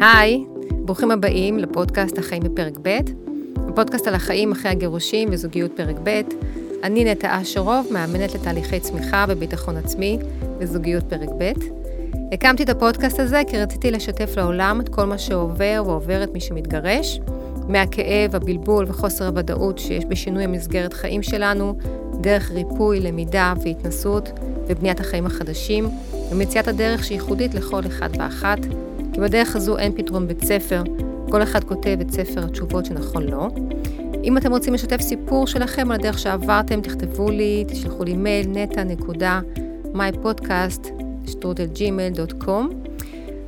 היי, ברוכים הבאים לפודקאסט החיים בפרק ב', הפודקאסט על החיים אחרי הגירושים וזוגיות פרק ב'. אני נטע אשרוב, מאמנת לתהליכי צמיחה וביטחון עצמי וזוגיות פרק ב'. הקמתי את הפודקאסט הזה כי רציתי לשתף לעולם את כל מה שעובר ועוברת מי שמתגרש, מהכאב, הבלבול וחוסר הוודאות שיש בשינוי המסגרת חיים שלנו, דרך ריפוי, למידה והתנסות ובניית החיים החדשים, ומציאת הדרך שייחודית לכל אחד ואחת, כי בדרך הזו אין פתרון בית ספר, כל אחד כותב את ספר התשובות שנכון לו. אם אתם רוצים לשתף סיפור שלכם על הדרך שעברתם, תכתבו לי, תשלחו לי מייל נטע.mypodcast, שטרודלג'ימל.קום.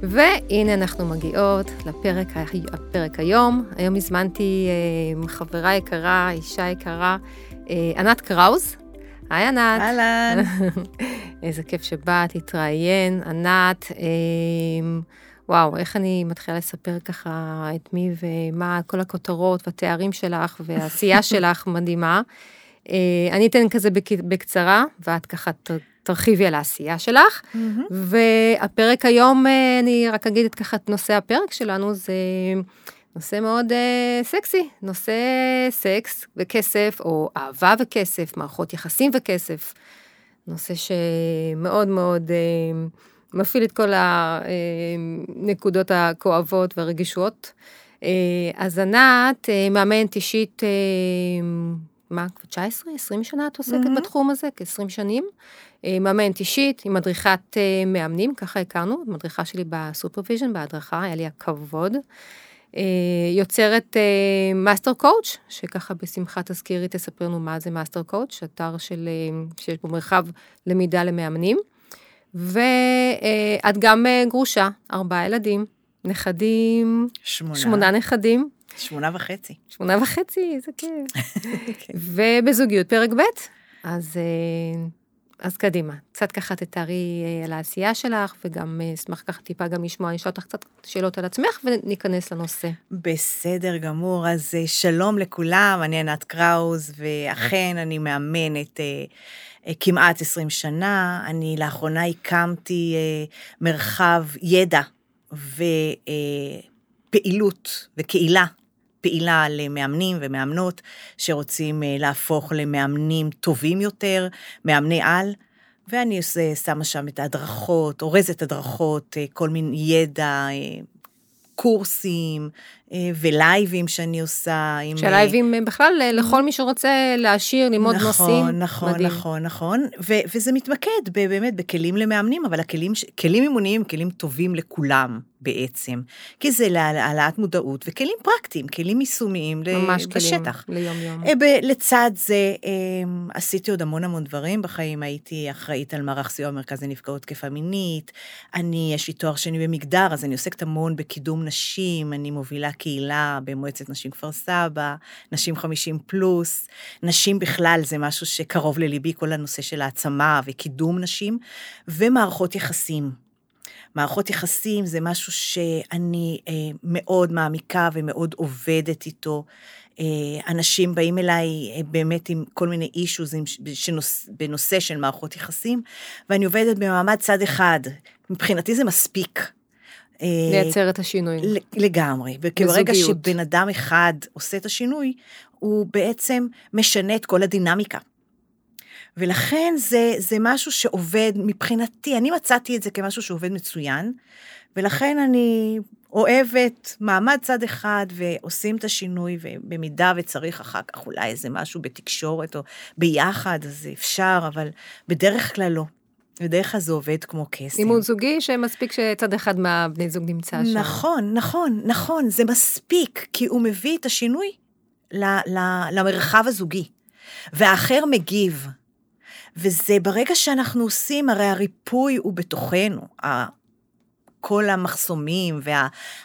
והנה אנחנו מגיעות לפרק הפרק היום. היום הזמנתי אה, חברה יקרה, אישה יקרה, אה, ענת קראוז. היי ענת. אהלן. איזה כיף שבאת, התראיין, ענת. אה, וואו, איך אני מתחילה לספר ככה את מי ומה כל הכותרות והתארים שלך והעשייה שלך מדהימה. אני אתן כזה בקצרה, ואת ככה תרחיבי על העשייה שלך. Mm-hmm. והפרק היום, אני רק אגיד את ככה את נושא הפרק שלנו, זה נושא מאוד uh, סקסי, נושא סקס וכסף, או אהבה וכסף, מערכות יחסים וכסף. נושא שמאוד מאוד uh, מפעיל את כל הנקודות הכואבות והרגישות. אז ענת, uh, מאמנת אישית, uh, מה, 19, 20 שנה את עוסקת mm-hmm. בתחום הזה? כ-20 שנים. מאמנת אישית, עם מדריכת מאמנים, ככה הכרנו, מדריכה שלי ב supervision, בהדרכה, היה לי הכבוד. אה, יוצרת Master אה, Coach, שככה בשמחה תזכירי תספר לנו מה זה Master Coach, אתר של, אה, שיש בו מרחב למידה למאמנים. ואת גם גרושה, ארבעה ילדים, נכדים, שמונה, שמונה נכדים. שמונה וחצי. שמונה וחצי, איזה כיף. כן. ובזוגיות פרק ב', אז אז קדימה, קצת ככה תתארי אה, על העשייה שלך, וגם אה, אשמח ככה טיפה גם לשמוע, אני אשאל אותך קצת שאלות על עצמך, וניכנס לנושא. בסדר גמור, אז אה, שלום לכולם, אני ענת קראוז, ואכן אני מאמנת כמעט 20 שנה, אני לאחרונה הקמתי מרחב ידע ופעילות וקהילה פעילה למאמנים ומאמנות שרוצים אה, להפוך למאמנים טובים יותר, מאמני על, ואני עושה, שמה שם את ההדרכות, אורזת הדרכות, אה, כל מיני ידע, אה, קורסים ולייבים שאני עושה. שלייבים בכלל לכל מי שרוצה להשאיר, ללמוד נכון, נושאים. נכון, מדהים. נכון, נכון, ו- וזה מתמקד באמת בכלים למאמנים, אבל הכלים, כלים אימוניים הם כלים טובים לכולם. בעצם, כי זה להעלאת מודעות וכלים פרקטיים, כלים יישומיים ממש בשטח. כלים ליום יום. אה, לצד זה אמ, עשיתי עוד המון המון דברים בחיים, הייתי אחראית על מערך סיוע במרכז לנפגעות תקפה מינית, אני, יש לי תואר שני במגדר, אז אני עוסקת המון בקידום נשים, אני מובילה קהילה במועצת נשים כפר סבא, נשים 50 פלוס, נשים בכלל זה משהו שקרוב לליבי, כל הנושא של העצמה וקידום נשים, ומערכות יחסים. מערכות יחסים זה משהו שאני אה, מאוד מעמיקה ומאוד עובדת איתו. אה, אנשים באים אליי אה, באמת עם כל מיני אישוז שנוס, בנושא של מערכות יחסים, ואני עובדת במעמד צד אחד. מבחינתי זה מספיק. אה, לייצר את השינוי. לגמרי. וברגע שבן אדם אחד עושה את השינוי, הוא בעצם משנה את כל הדינמיקה. ולכן זה, זה משהו שעובד מבחינתי, אני מצאתי את זה כמשהו שעובד מצוין, ולכן אני אוהבת מעמד צד אחד ועושים את השינוי, ובמידה וצריך אחר כך אולי איזה משהו בתקשורת או ביחד, אז אפשר, אבל בדרך כלל לא. בדרך כלל זה עובד כמו קסם. לימוד זוגי שמספיק שצד אחד מהבני זוג נמצא שם. נכון, נכון, נכון, זה מספיק, כי הוא מביא את השינוי למרחב הזוגי, והאחר מגיב. וזה ברגע שאנחנו עושים, הרי הריפוי הוא בתוכנו. כל המחסומים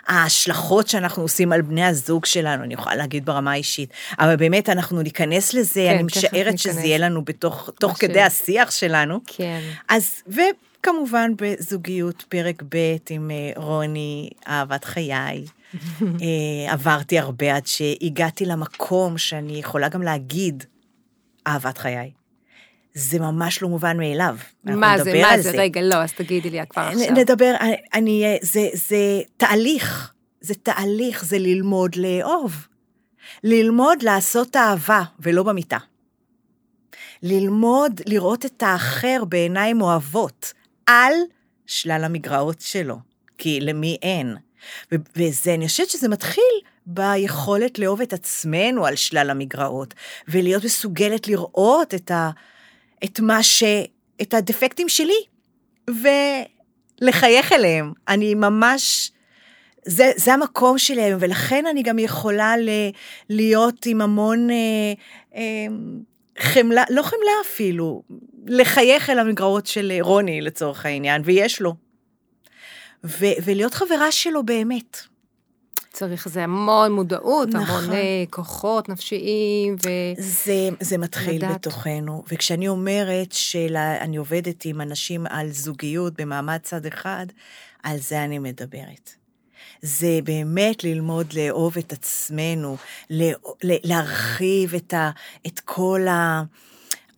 וההשלכות שאנחנו עושים על בני הזוג שלנו, אני יכולה להגיד ברמה האישית, אבל באמת אנחנו ניכנס לזה, כן, אני משערת שזה יהיה לנו בתוך, תוך כדי השיח שלנו. כן. אז, וכמובן בזוגיות, פרק ב' עם אה, רוני, אהבת חיי. אה, עברתי הרבה עד שהגעתי למקום שאני יכולה גם להגיד, אהבת חיי. זה ממש לא מובן מאליו. מה זה, מה זה? זה? רגע, לא, אז תגידי לי כבר עכשיו. נדבר, אני, זה, זה תהליך זה תהליך, זה ללמוד לאהוב. ללמוד לעשות אהבה, ולא במיטה. ללמוד לראות את האחר בעיניים אוהבות, על שלל המגרעות שלו, כי למי אין. וזה, אני חושבת שזה מתחיל ביכולת לאהוב את עצמנו על שלל המגרעות, ולהיות מסוגלת לראות את, ה, את מה ש... את הדפקטים שלי, ולחייך אליהם. אני ממש... זה, זה המקום שלי היום, ולכן אני גם יכולה ל, להיות עם המון אה, אה, חמלה, לא חמלה אפילו, לחייך אל המגרעות של רוני לצורך העניין, ויש לו. ו, ולהיות חברה שלו באמת. צריך זה המון מודעות, נכון. המון אה, כוחות נפשיים ו... זה, זה מתחיל לדעת. בתוכנו, וכשאני אומרת שאני עובדת עם אנשים על זוגיות במעמד צד אחד, על זה אני מדברת. זה באמת ללמוד לאהוב את עצמנו, להרחיב את, ה, את כל ה...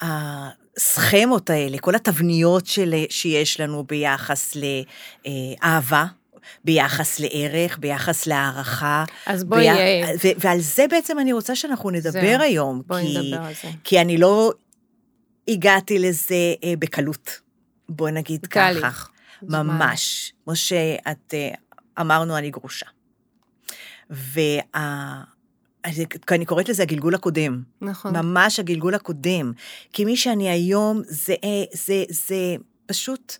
הסכמות האלה, כל התבניות של, שיש לנו ביחס לאהבה, ביחס לערך, ביחס להערכה. אז בואי... ביח... ו- ועל זה בעצם אני רוצה שאנחנו נדבר זה, היום. בואי כי, נדבר על זה. כי אני לא הגעתי לזה אה, בקלות. בואי נגיד ככה. ממש. כמו שאת אה, אמרנו, אני גרושה. וה... אני קוראת לזה הגלגול הקודם. נכון. ממש הגלגול הקודם. כי מי שאני היום, זה, זה, זה פשוט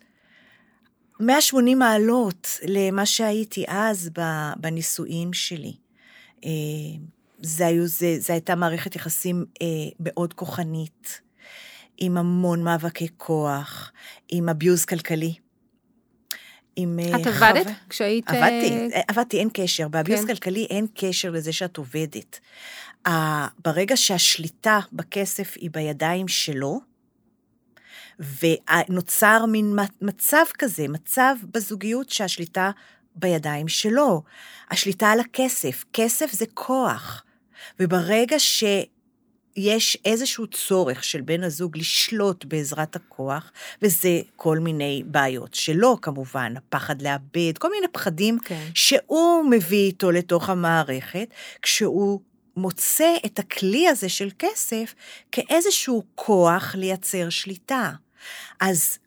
180 מעלות למה שהייתי אז בנישואים שלי. אה, זה, היו, זה, זה הייתה מערכת יחסים אה, מאוד כוחנית, עם המון מאבקי כוח, עם אביוז כלכלי. עם... אה, את עבדת חו... כשהיית... עבדתי, עבדתי, אין קשר. באביוס כן. כלכלי אין קשר לזה שאת עובדת. ברגע שהשליטה בכסף היא בידיים שלו, ונוצר מין מצב כזה, מצב בזוגיות שהשליטה בידיים שלו. השליטה על הכסף, כסף זה כוח. וברגע שיש איזשהו צורך של בן הזוג לשלוט בעזרת הכוח, וזה כל מיני בעיות שלו כמובן, הפחד לאבד, כל מיני פחדים כן. שהוא מביא איתו לתוך המערכת, כשהוא מוצא את הכלי הזה של כסף כאיזשהו כוח לייצר שליטה. אז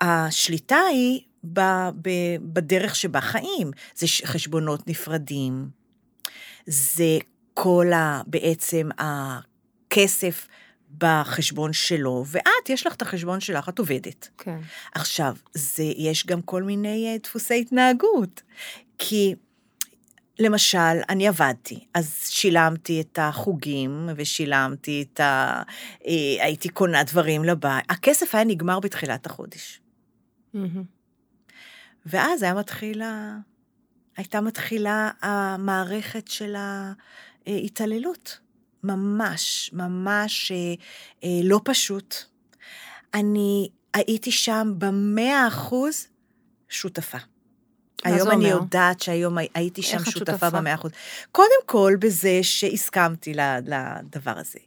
השליטה היא ב, ב, בדרך שבה חיים. זה חשבונות נפרדים, זה כל ה... בעצם הכסף בחשבון שלו, ואת, יש לך את החשבון שלך, את עובדת. כן. עכשיו, זה, יש גם כל מיני אה, דפוסי התנהגות, כי למשל, אני עבדתי, אז שילמתי את החוגים ושילמתי את ה... אה, הייתי קונה דברים לבית. הכסף היה נגמר בתחילת החודש. ואז היה מתחיל הייתה מתחילה המערכת של ההתעללות. ממש, ממש אה, אה, לא פשוט. אני הייתי שם במאה אחוז שותפה. היום אני אומר? יודעת שהיום הייתי שם שותפה במאה אחוז. קודם כל, בזה שהסכמתי לדבר הזה.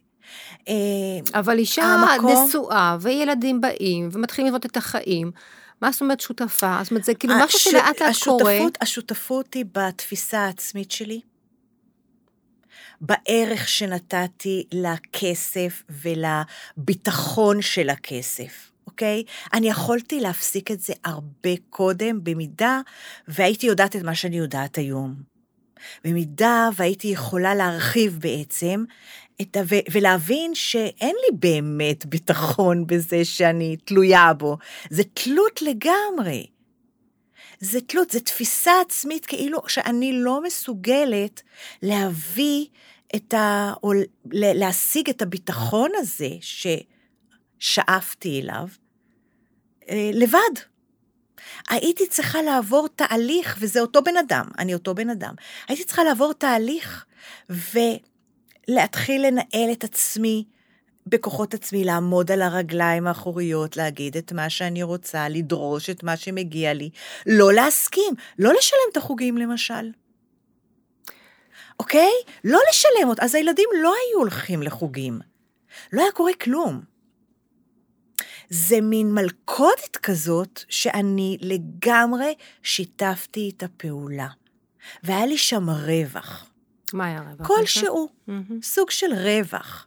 אה, אבל אישה המקום... נשואה, וילדים באים, ומתחילים לראות את החיים. מה זאת אומרת שותפה? זאת אומרת, זה כאילו משהו שלאט לאט קורה. השותפות היא בתפיסה העצמית שלי, בערך שנתתי לכסף ולביטחון של הכסף. אוקיי? אני יכולתי להפסיק את זה הרבה קודם, במידה והייתי יודעת את מה שאני יודעת היום. במידה והייתי יכולה להרחיב בעצם, את ה... ולהבין שאין לי באמת ביטחון בזה שאני תלויה בו. זה תלות לגמרי. זה תלות, זה תפיסה עצמית כאילו שאני לא מסוגלת להביא את ה... או להשיג את הביטחון הזה ששאפתי אליו, אה, לבד. הייתי צריכה לעבור תהליך, וזה אותו בן אדם, אני אותו בן אדם. הייתי צריכה לעבור תהליך ולהתחיל לנהל את עצמי בכוחות עצמי, לעמוד על הרגליים האחוריות, להגיד את מה שאני רוצה, לדרוש את מה שמגיע לי, לא להסכים, לא לשלם את החוגים למשל. אוקיי? לא לשלם אותם. אז הילדים לא היו הולכים לחוגים. לא היה קורה כלום. זה מין מלכודת כזאת שאני לגמרי שיתפתי את הפעולה. והיה לי שם רווח. מה היה הרווח? כלשהו, מהמם. סוג של רווח.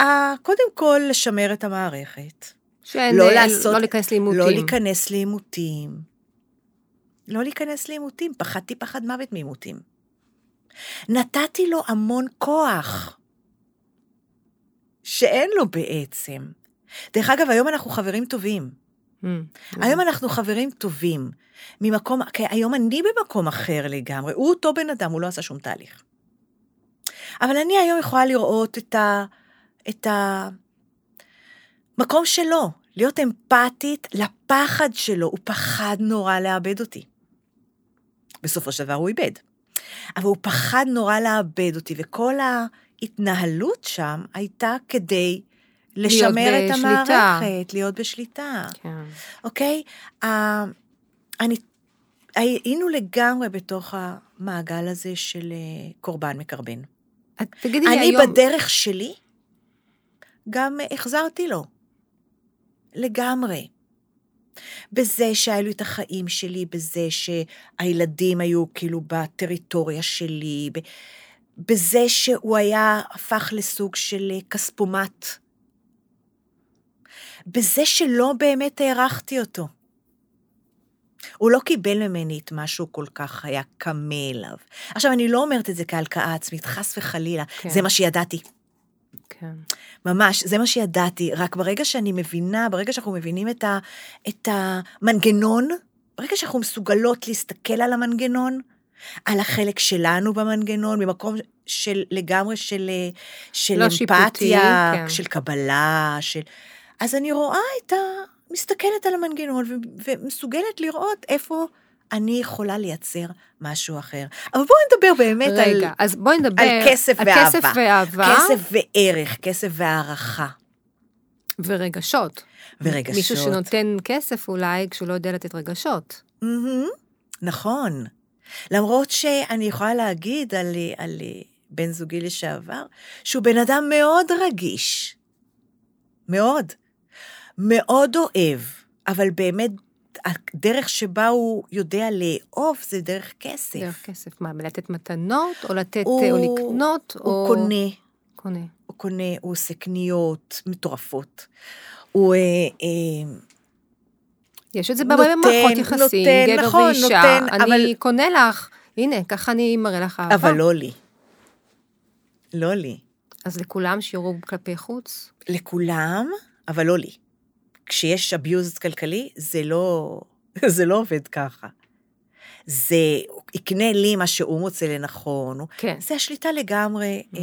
אה, קודם כל, לשמר את המערכת. שאין, לא אה, לעשות- לא להיכנס לעימותים. לא להיכנס לעימותים. לא להיכנס לעימותים, פחדתי פחד מוות מעימותים. נתתי לו המון כוח, שאין לו בעצם. דרך אגב, היום אנחנו חברים טובים. מהמם. היום אנחנו חברים טובים. ממקום, כי היום אני במקום אחר לגמרי. הוא אותו בן אדם, הוא לא עשה שום תהליך. אבל אני היום יכולה לראות את ה... את המקום שלו, להיות אמפתית לפחד שלו. הוא פחד נורא לאבד אותי. בסופו של דבר הוא איבד. אבל הוא פחד נורא לאבד אותי, וכל ההתנהלות שם הייתה כדי לשמר את בשליטה. המערכת, להיות בשליטה. כן. אוקיי? אה, אני, היינו לגמרי בתוך המעגל הזה של אה, קורבן מקרבן. את- תגידי לי אני היום... בדרך שלי גם החזרתי לו. לגמרי. בזה שהיו לי את החיים שלי, בזה שהילדים היו כאילו בטריטוריה שלי, בזה שהוא היה, הפך לסוג של אה, כספומט. בזה שלא באמת הערכתי אותו. הוא לא קיבל ממני את מה שהוא כל כך היה קמה אליו. עכשיו, אני לא אומרת את זה כהלקאה עצמית, חס וחלילה, כן. זה מה שידעתי. כן. ממש, זה מה שידעתי. רק ברגע שאני מבינה, ברגע שאנחנו מבינים את, ה, את המנגנון, ברגע שאנחנו מסוגלות להסתכל על המנגנון, על החלק שלנו במנגנון, ממקום של לגמרי של, אה, של לא שיפוטי, אמפתיה, כן. של קבלה, של... אז אני רואה את ה... מסתכלת על המנגנון ו- ומסוגלת לראות איפה אני יכולה לייצר משהו אחר. אבל בואו נדבר באמת על... רגע, אז בואי נדבר על כסף על ואהבה. כסף ואהבה כסף וערך, כסף והערכה. ורגשות. ורגשות. מישהו שנותן כסף אולי כשהוא לא יודע לתת רגשות. מהמם, נכון. למרות שאני יכולה להגיד על, על בן זוגי לשעבר, שהוא בן אדם מאוד רגיש. מאוד. מאוד אוהב, אבל באמת, הדרך שבה הוא יודע לאהוב זה דרך כסף. דרך כסף. מה, לתת מתנות, או לתת, הוא- או לקנות, או... הוא קונה, קונה. הוא קונה, הוא עושה קניות מטורפות. הוא... אה, אה, יש את זה בהרבה נותן, מערכות יחסים, נותן, גבר נכון, ואישה. נותן, אני אבל- קונה לך, הנה, ככה אני מראה לך אהבה. אבל לא לי. לא לי. אז לכולם שיראו כלפי חוץ? לכולם, אבל לא לי. כשיש abuse כלכלי, זה לא, זה לא עובד ככה. זה, הוא יקנה לי מה שהוא מוצא לנכון. הוא- כן. זה השליטה לגמרי, אה,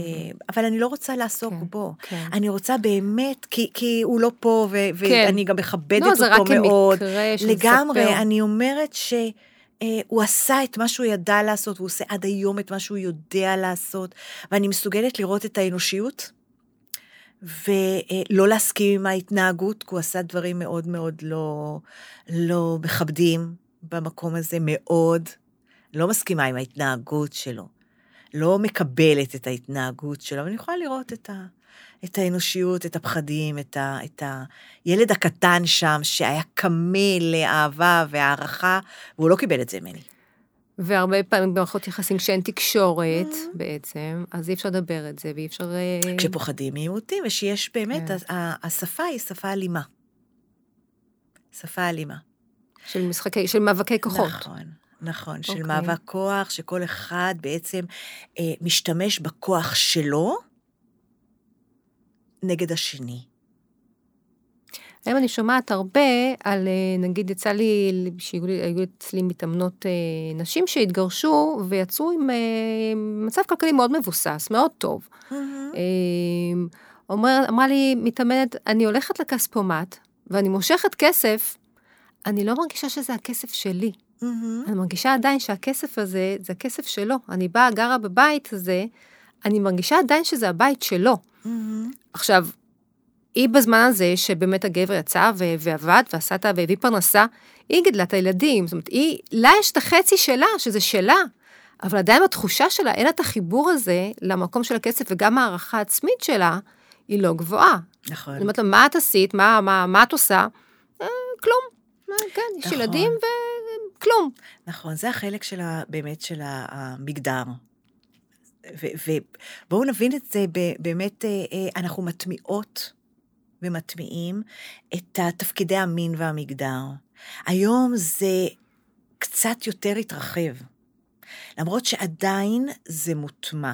אבל אני לא רוצה לעסוק כן, בו. כן. אני רוצה באמת, כי, כי הוא לא פה, ו- כן. ואני גם מכבדת לא, זה רק אותו מאוד. כמקרה של לגמרי. אני אומרת שהוא עשה את מה שהוא ידע לעשות, והוא עושה עד היום את מה שהוא יודע לעשות, ואני מסוגלת לראות את האנושיות, ולא להסכים עם ההתנהגות, כי הוא עשה דברים מאוד מאוד לא, לא מכבדים במקום הזה, מאוד. לא מסכימה עם ההתנהגות שלו. לא מקבלת את ההתנהגות שלו, אבל אני יכולה לראות את, ה, את האנושיות, את הפחדים, את, ה, את הילד הקטן שם, שהיה קמה לאהבה והערכה, והוא לא קיבל את זה ממני. והרבה פעמים במערכות יחסים כשאין תקשורת. בעצם, אז אי אפשר לדבר את זה, ואי אפשר... אה, כשפוחדים מעימותים, ושיש באמת, כן. השפה היא שפה אלימה. שפה אלימה. של משחקי, של מאבקי כוחות. נכון, נכון, של אוקיי. מאבק כוח, שכל אחד בעצם אה, משתמש בכוח שלו נגד השני. היום אני שומעת הרבה על, אה, נגיד יצא לי, שהיו לי- היו אצלי מתאמנות אה, נשים שהתגרשו ויצאו עם אה, מצב כלכלי מאוד מבוסס, מאוד טוב. אה, אומר, אמרה לי מתאמנת, אני הולכת לכספומט ואני מושכת כסף, אני לא מרגישה שזה הכסף שלי. מהמם. אני מרגישה עדיין שהכסף הזה, זה הכסף שלו. אני באה, גרה בבית הזה, אני מרגישה עדיין שזה הבית שלו. מהמם. עכשיו, היא בזמן הזה, שבאמת הגבר יצא ו- ועבד ועשה את ה... והביא פרנסה, היא גידלה את הילדים. זאת אומרת, היא, לה יש את החצי שלה, שזה שלה. אבל עדיין התחושה שלה, אין את החיבור הזה למקום של הכסף, וגם הערכה העצמית שלה, היא לא גבוהה. נכון. אני אומרת לה, מה את עשית? מה, מה, מה את עושה? אה, כלום. אה, כן, יש נכון. ילדים כלום. נכון, זה החלק של ה, באמת של המגדר. ובואו נבין את זה, באמת, אה, אה, אנחנו מטמיעות ומטמיעים את תפקידי המין והמגדר. היום זה קצת יותר התרחב, למרות שעדיין זה מוטמע.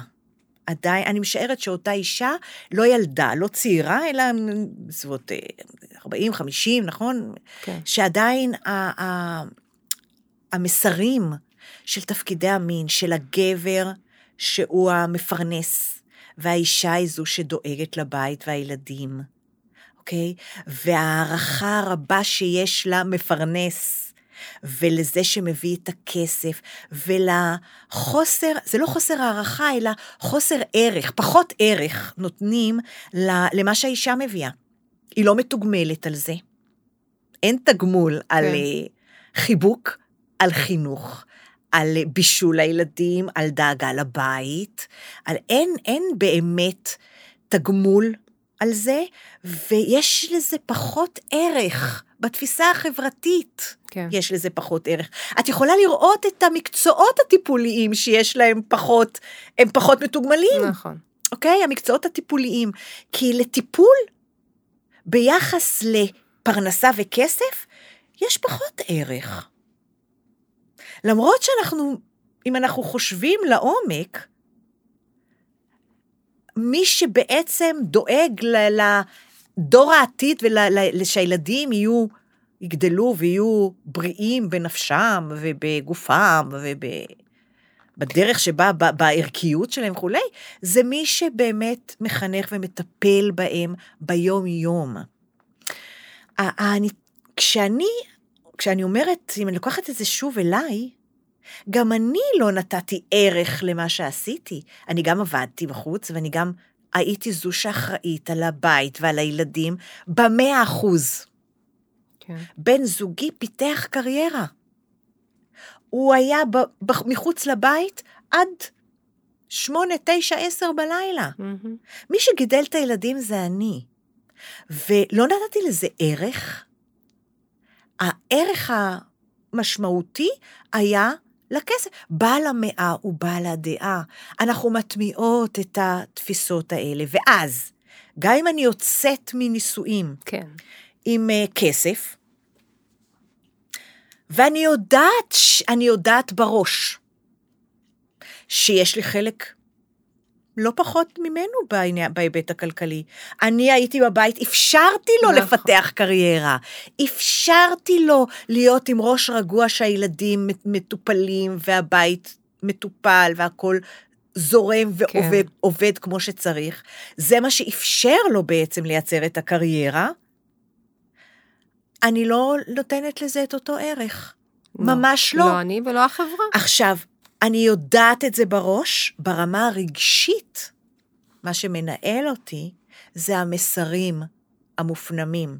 עדיין, אני משערת שאותה אישה לא ילדה, לא צעירה, אלא בסביבות 40, 50, נכון? כן. שעדיין ה- ה- המסרים של תפקידי המין, של הגבר שהוא המפרנס, והאישה היא זו שדואגת לבית והילדים, אוקיי? וההערכה הרבה שיש למפרנס, ולזה שמביא את הכסף, ולחוסר, זה לא חוסר הערכה, אלא חוסר ערך, פחות ערך נותנים למה שהאישה מביאה. היא לא מתוגמלת על זה. אין תגמול על כן. אה, חיבוק, על חינוך, על בישול הילדים, על דאגה לבית, על אין, אין באמת תגמול על זה, ויש לזה פחות ערך בתפיסה החברתית. כן. יש לזה פחות ערך. את יכולה לראות את המקצועות הטיפוליים שיש להם פחות, הם פחות מתוגמלים. נכון. אוקיי? המקצועות הטיפוליים. כי לטיפול, ביחס לפרנסה וכסף, יש פחות ערך. למרות שאנחנו, אם אנחנו חושבים לעומק, מי שבעצם דואג לדור העתיד ושהילדים יהיו, יגדלו ויהיו בריאים בנפשם ובגופם ובדרך שבה, בערכיות שלהם וכולי, זה מי שבאמת מחנך ומטפל בהם ביום-יום. כשאני, כשאני אומרת, אם אני לוקחת את זה שוב אליי, גם אני לא נתתי ערך למה שעשיתי. אני גם עבדתי בחוץ, ואני גם הייתי זו שאחראית על הבית ועל הילדים במאה אחוז. כן. בן זוגי פיתח קריירה. הוא היה ב- ב- מחוץ לבית עד שמונה, תשע, עשר בלילה. מהמם. מי שגידל את הילדים זה אני. ולא נתתי לזה ערך. הערך המשמעותי היה לכסף. בעל המאה הוא בעל הדעה. אנחנו מטמיעות את התפיסות האלה, ואז, גם אם אני יוצאת מנישואים כן. עם uh, כסף, ואני יודעת, אני יודעת בראש שיש לי חלק לא פחות ממנו בעניין, בהיבט הכלכלי. אני הייתי בבית, אפשרתי לו נכון. לפתח קריירה, אפשרתי לו להיות עם ראש רגוע שהילדים מטופלים והבית מטופל והכול זורם ועובד כן. עובד כמו שצריך. זה מה שאפשר לו בעצם לייצר את הקריירה. אני לא נותנת לזה את אותו ערך. ממש לא. לא אני ולא החברה. עכשיו, אני יודעת את זה בראש, ברמה הרגשית, מה שמנהל אותי זה המסרים המופנמים.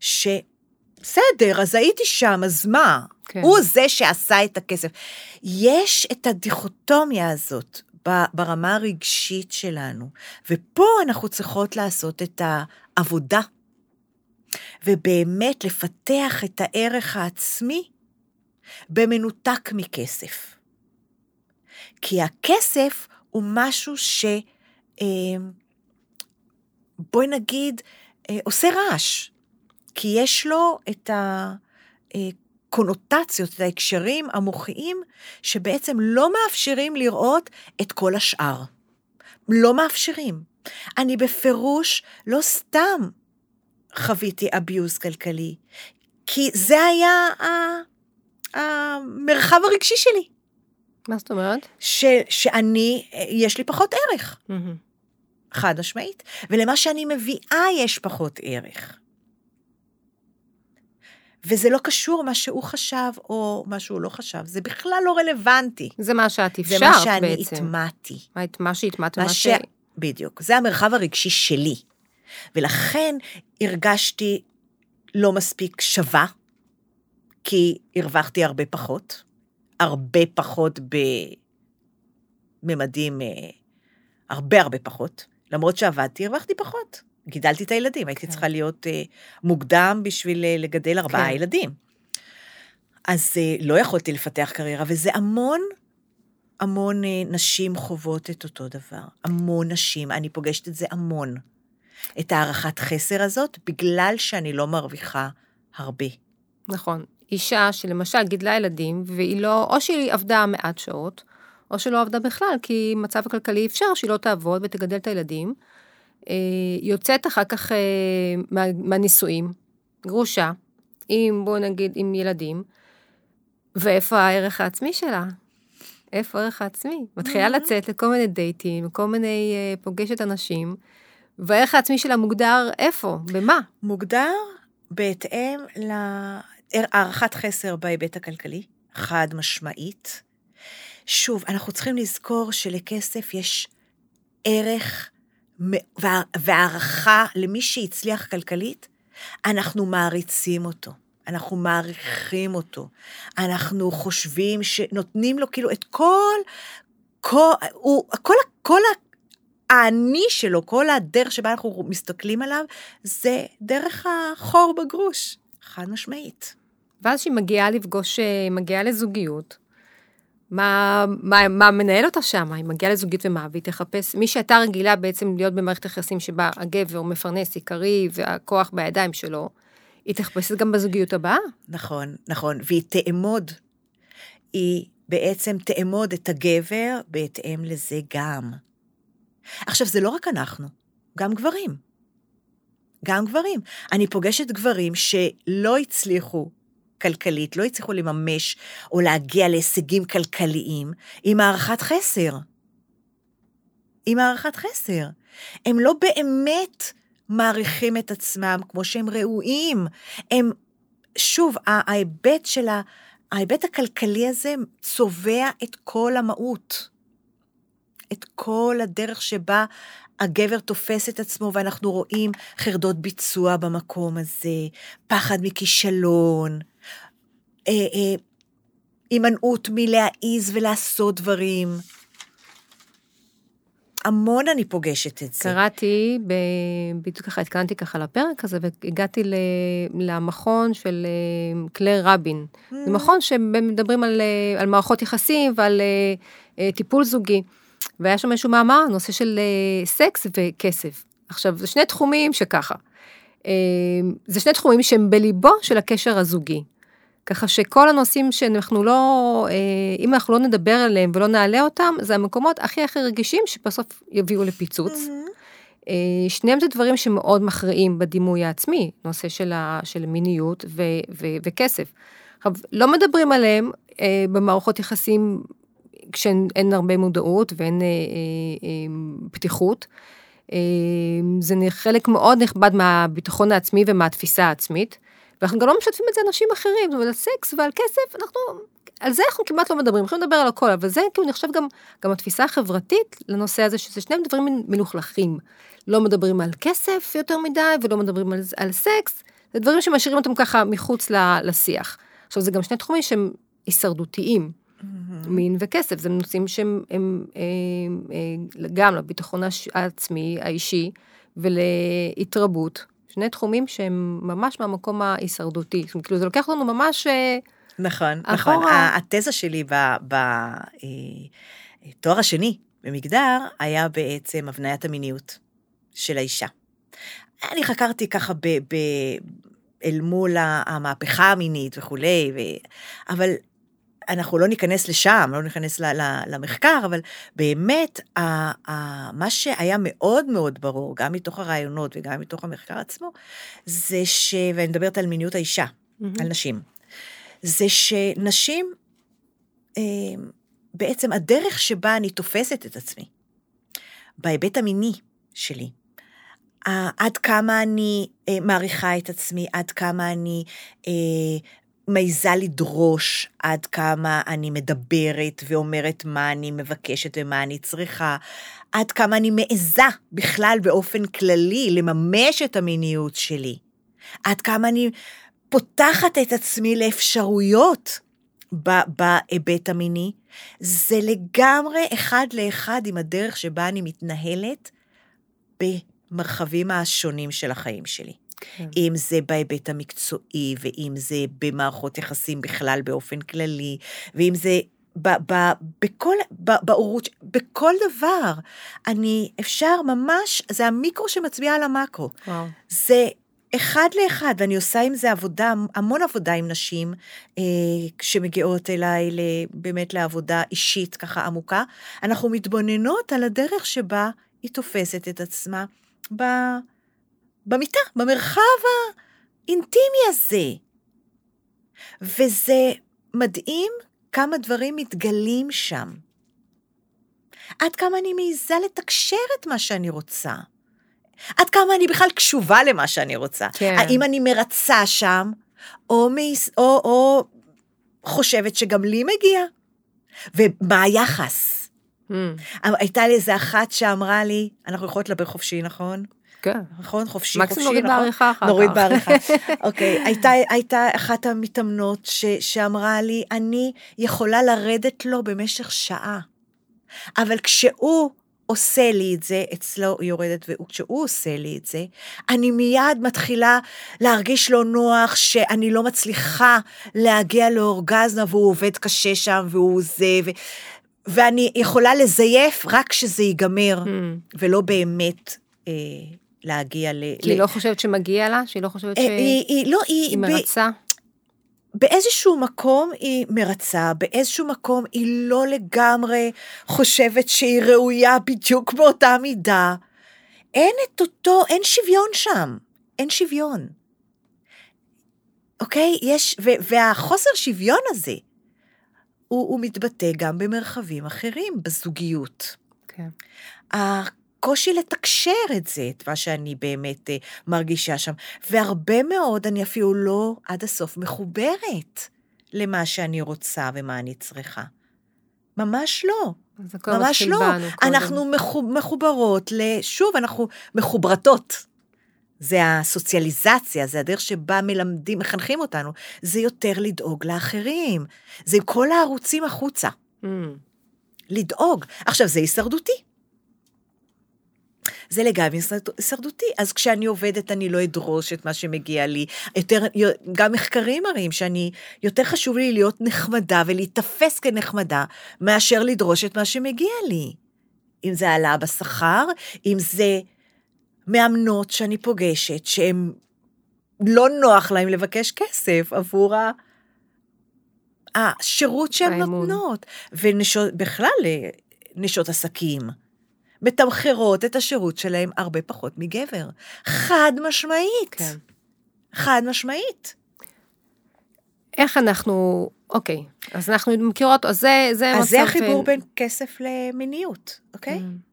שבסדר, אז הייתי שם, אז מה? כן. הוא זה שעשה את הכסף. יש את הדיכוטומיה הזאת ברמה הרגשית שלנו, ופה אנחנו צריכות לעשות את העבודה, ובאמת לפתח את הערך העצמי במנותק מכסף. כי הכסף הוא משהו ש... אה, בואי נגיד, אה, עושה רעש. כי יש לו את הקונוטציות, את ההקשרים המוחיים, שבעצם לא מאפשרים לראות את כל השאר. לא מאפשרים. אני בפירוש לא סתם חוויתי abuse כלכלי, כי זה היה המרחב הרגשי שלי. מה זאת אומרת? ש, שאני, יש לי פחות ערך, מהמם. חד משמעית, ולמה שאני מביאה יש פחות ערך. וזה לא קשור מה שהוא חשב או מה שהוא לא חשב, זה בכלל לא רלוונטי. זה מה שאת אפשרת זה מה שאני בעצם. הטמעתי. מה שהטמעת מה ומה. ש... בדיוק, זה המרחב הרגשי שלי. ולכן הרגשתי לא מספיק שווה, כי הרווחתי הרבה פחות, הרבה פחות בממדים, אה, הרבה הרבה פחות. למרות שעבדתי, הרווחתי פחות. גידלתי את הילדים, הייתי כן. צריכה להיות אה, מוקדם בשביל אה, לגדל ארבעה כן. ילדים. אז לא יכולתי לפתח קריירה, וזה המון, המון נשים חוות את אותו דבר. המון נשים, אני פוגשת את זה המון. את הערכת חסר הזאת, בגלל שאני לא מרוויחה הרבה. נכון. אישה שלמשל גידלה ילדים, והיא לא, או שהיא עבדה מעט שעות, או שלא עבדה בכלל, כי מצב הכלכלי אפשר שהיא לא תעבוד ותגדל את הילדים. אה, יוצאת אחר כך אה, מה, מהנישואים, גרושה, עם, בואו נגיד, עם ילדים, ואיפה הערך העצמי שלה? איפה הערך העצמי? מתחילה לצאת לכל מיני דייטים, כל מיני אה, פוגשת אנשים, והערך העצמי שלה מוגדר איפה? במה? מוגדר בהתאם להערכת חסר בהיבט הכלכלי, חד משמעית. שוב, אנחנו צריכים לזכור שלכסף יש ערך והערכה למי שהצליח כלכלית, אנחנו מעריצים אותו. אנחנו מעריכים אותו. אנחנו חושבים שנותנים לו כאילו את כל, כל, הוא, כל, כל האני שלו, כל הדרך שבה אנחנו מסתכלים עליו, זה דרך החור בגרוש, חד משמעית. ואז כשהיא מגיעה לפגוש, אה, מגיעה לזוגיות, מה, מה, מה מנהל אותה שם? היא מגיעה לזוגיות ומה? והיא תחפש, מי שהייתה רגילה בעצם להיות במערכת יחסים שבה הגבר הוא מפרנס עיקרי והכוח בידיים שלו, היא תחפש גם בזוגיות הבאה. נכון, נכון, והיא תאמוד, היא בעצם תאמוד את הגבר בהתאם לזה גם. עכשיו, זה לא רק אנחנו, גם גברים. גם גברים. אני פוגשת גברים שלא הצליחו כלכלית, לא הצליחו לממש או להגיע להישגים כלכליים עם הערכת חסר. עם הערכת חסר. הם לא באמת מעריכים את עצמם כמו שהם ראויים. הם, שוב, ההיבט של ה... ההיבט הכלכלי הזה צובע את כל המהות. את כל הדרך שבה הגבר תופס את עצמו, ואנחנו רואים חרדות ביצוע במקום הזה, פחד מכישלון, הימנעות מלהעיז ולעשות דברים. המון אני פוגשת את זה. קראתי, ב... בדיוק ככה התקנתי ככה לפרק הזה, והגעתי ל... למכון של אה, קלר רבין. Mm. זה מכון שמדברים על, אה, על מערכות יחסים ועל אה, טיפול זוגי. והיה שם איזשהו מאמר, נושא של סקס וכסף. עכשיו, זה שני תחומים שככה. זה שני תחומים שהם בליבו של הקשר הזוגי. ככה שכל הנושאים שאנחנו לא, אה, אם אנחנו לא נדבר עליהם ולא נעלה אותם, זה המקומות הכי הכי רגישים שבסוף יביאו לפיצוץ. Mm-hmm. שניהם זה דברים שמאוד מכריעים בדימוי העצמי, נושא של, ה, של מיניות ו, ו, וכסף. עכשיו, לא מדברים עליהם אה, במערכות יחסים כשאין הרבה מודעות ואין אה, אה, פתיחות. אה, זה חלק מאוד נכבד מהביטחון העצמי ומהתפיסה העצמית. ואנחנו גם לא משתפים את זה אנשים אחרים, זאת אומרת, על סקס ועל כסף, אנחנו, על זה אנחנו כמעט לא מדברים, אנחנו לדבר על הכל, אבל זה כאילו נחשב גם, גם התפיסה החברתית לנושא הזה, שזה שניהם דברים מלוכלכים. לא מדברים על כסף יותר מדי, ולא מדברים על, על סקס, זה דברים שמשאירים אותם ככה מחוץ לשיח. עכשיו, זה גם שני תחומים שהם הישרדותיים. Mm-hmm. מין וכסף, זה נושאים שהם הם, הם, הם, הם, גם לביטחון העצמי, האישי, ולהתרבות, שני תחומים שהם ממש מהמקום ההישרדותי. זאת אומרת, כאילו, זה לוקח לנו ממש... אה, נכון, נכון. התזה שלי בתואר אה, השני במגדר היה בעצם הבניית המיניות של האישה. אני חקרתי ככה ב, ב, אל מול המהפכה המינית וכולי, ו... אבל אנחנו לא ניכנס לשם, לא ניכנס למחקר, אבל באמת, מה שהיה מאוד מאוד ברור, גם מתוך הרעיונות וגם מתוך המחקר עצמו, זה ש... ואני מדברת על מיניות האישה, mm-hmm. על נשים, זה שנשים, אה, בעצם הדרך שבה אני תופסת את עצמי, בהיבט המיני שלי, עד כמה אני אה, מעריכה את עצמי, עד כמה אני אה, מעיזה לדרוש עד כמה אני מדברת ואומרת מה אני מבקשת ומה אני צריכה, עד כמה אני מעיזה בכלל באופן כללי לממש את המיניות שלי, עד כמה אני פותחת את עצמי לאפשרויות בהיבט המיני, זה לגמרי אחד לאחד עם הדרך שבה אני מתנהלת במרחבים השונים של החיים שלי. כן. אם זה בהיבט המקצועי, ואם זה במערכות יחסים בכלל באופן כללי, ואם זה ב, ב, בכל, ב, בהורות, בכל דבר. אני, אפשר ממש, זה המיקרו שמצביע על המקרו. וואו. זה אחד לאחד, ואני עושה עם זה עבודה, המון עבודה עם נשים, אה, שמגיעות אליי ל- באמת לעבודה אישית ככה עמוקה. אנחנו מתבוננות על הדרך שבה היא תופסת את עצמה ב, במיטה, במרחב האינטימי הזה. וזה מדהים כמה דברים מתגלים שם. עד כמה אני מעיזה לתקשר את מה שאני רוצה. עד כמה אני בכלל קשובה למה שאני רוצה. כן. האם אני מרצה שם, או, מעיז, או, או חושבת שגם לי מגיע? ומה היחס? Mm, הייתה לי איזה אחת שאמרה לי, אנחנו יכולות לדבר חופשי, נכון? כן. נכון? חופשי, מקסימום חופשי, נוריד נכון? בעריכה אחר נוריד כך. בעריכה. אוקיי, הייתה, הייתה אחת המתאמנות ש, שאמרה לי, אני יכולה לרדת לו במשך שעה, אבל כשהוא עושה לי את זה, אצלו היא יורדת, וכשהוא עושה לי את זה, אני מיד מתחילה להרגיש לא נוח שאני לא מצליחה להגיע לאורגזמה, והוא עובד קשה שם, והוא זה, ו... ואני יכולה לזייף רק כשזה ייגמר, Mm. ולא באמת אה, להגיע ל... כי היא לא חושבת שמגיע לה? שהיא לא חושבת אה, שהיא היא, היא, לא, היא, ב, מרצה? באיזשהו מקום היא מרצה, באיזשהו מקום היא לא לגמרי חושבת שהיא ראויה בדיוק באותה מידה. אין את אותו, אין שוויון שם, אין שוויון. אוקיי? יש, ו, והחוסר שוויון הזה, הוא, הוא מתבטא גם במרחבים אחרים, בזוגיות. כן. הקושי לתקשר את זה, את מה שאני באמת אה, מרגישה שם. והרבה מאוד, אני אפילו לא עד הסוף מחוברת למה שאני רוצה ומה אני צריכה. ממש לא, ממש לא. קודם. אנחנו מחוב, מחוברות ל... שוב, אנחנו מחוברתות. זה הסוציאליזציה, זה הדרך שבה מלמדים, מחנכים אותנו. זה יותר לדאוג לאחרים. זה עם כל הערוצים החוצה. Mm, לדאוג. עכשיו, זה הישרדותי. זה לגמרי הישרד- הישרדותי. אז כשאני עובדת, אני לא אדרוש את מה שמגיע לי. יותר, גם מחקרים מראים שאני, יותר חשוב לי להיות נחמדה ולהיתפס כנחמדה, מאשר לדרוש את מה שמגיע לי. אם זה העלאה בשכר, אם זה מאמנות שאני פוגשת, שהן לא נוח להן לבקש כסף עבור ה... השירות שהן. נותנות. ובכלל, אה, נשות עסקים. מתמחרות את השירות שלהם הרבה פחות מגבר. חד משמעית. כן. חד משמעית. איך אנחנו, אוקיי, אז אנחנו מכירות, אז זה, זה אז זה מצב, החיבור אה, בין כסף למיניות, אוקיי? Mm,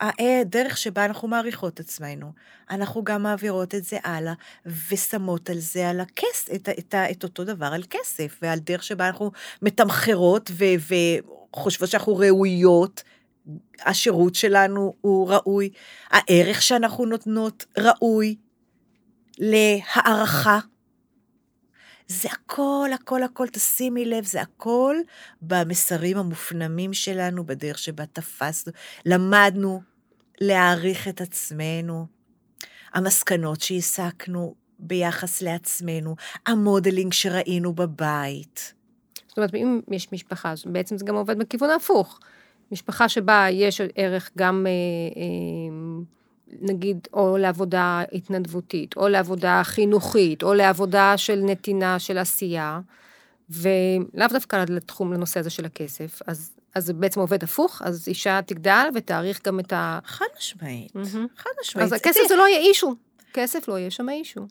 הדרך שבה אנחנו מעריכות עצמנו, אנחנו גם מעבירות את זה הלאה, ושמות על זה, על הכסף, את, את, את אותו דבר על כסף, ועל דרך שבה אנחנו מתמחרות ו- וחושבות שאנחנו ראויות, השירות שלנו הוא ראוי, הערך שאנחנו נותנות ראוי להערכה. זה הכל, הכל, הכל, תשימי לב, זה הכל במסרים המופנמים שלנו, בדרך שבה תפסנו, למדנו להעריך את עצמנו, המסקנות שהסקנו ביחס לעצמנו, המודלינג שראינו בבית. זאת אומרת, אם יש משפחה, בעצם זה גם עובד בכיוון ההפוך. משפחה שבה יש ערך גם, אה, אה, נגיד, או לעבודה התנדבותית, או לעבודה חינוכית, או לעבודה של נתינה, של עשייה, ולאו דווקא לתחום, לנושא הזה של הכסף. אז, אז זה בעצם עובד הפוך, אז אישה תגדל ותעריך גם את ה... חד משמעית, מהמם. חד משמעית. אז הכסף זה לא יהיה אישו. כסף לא יהיה שם אישו.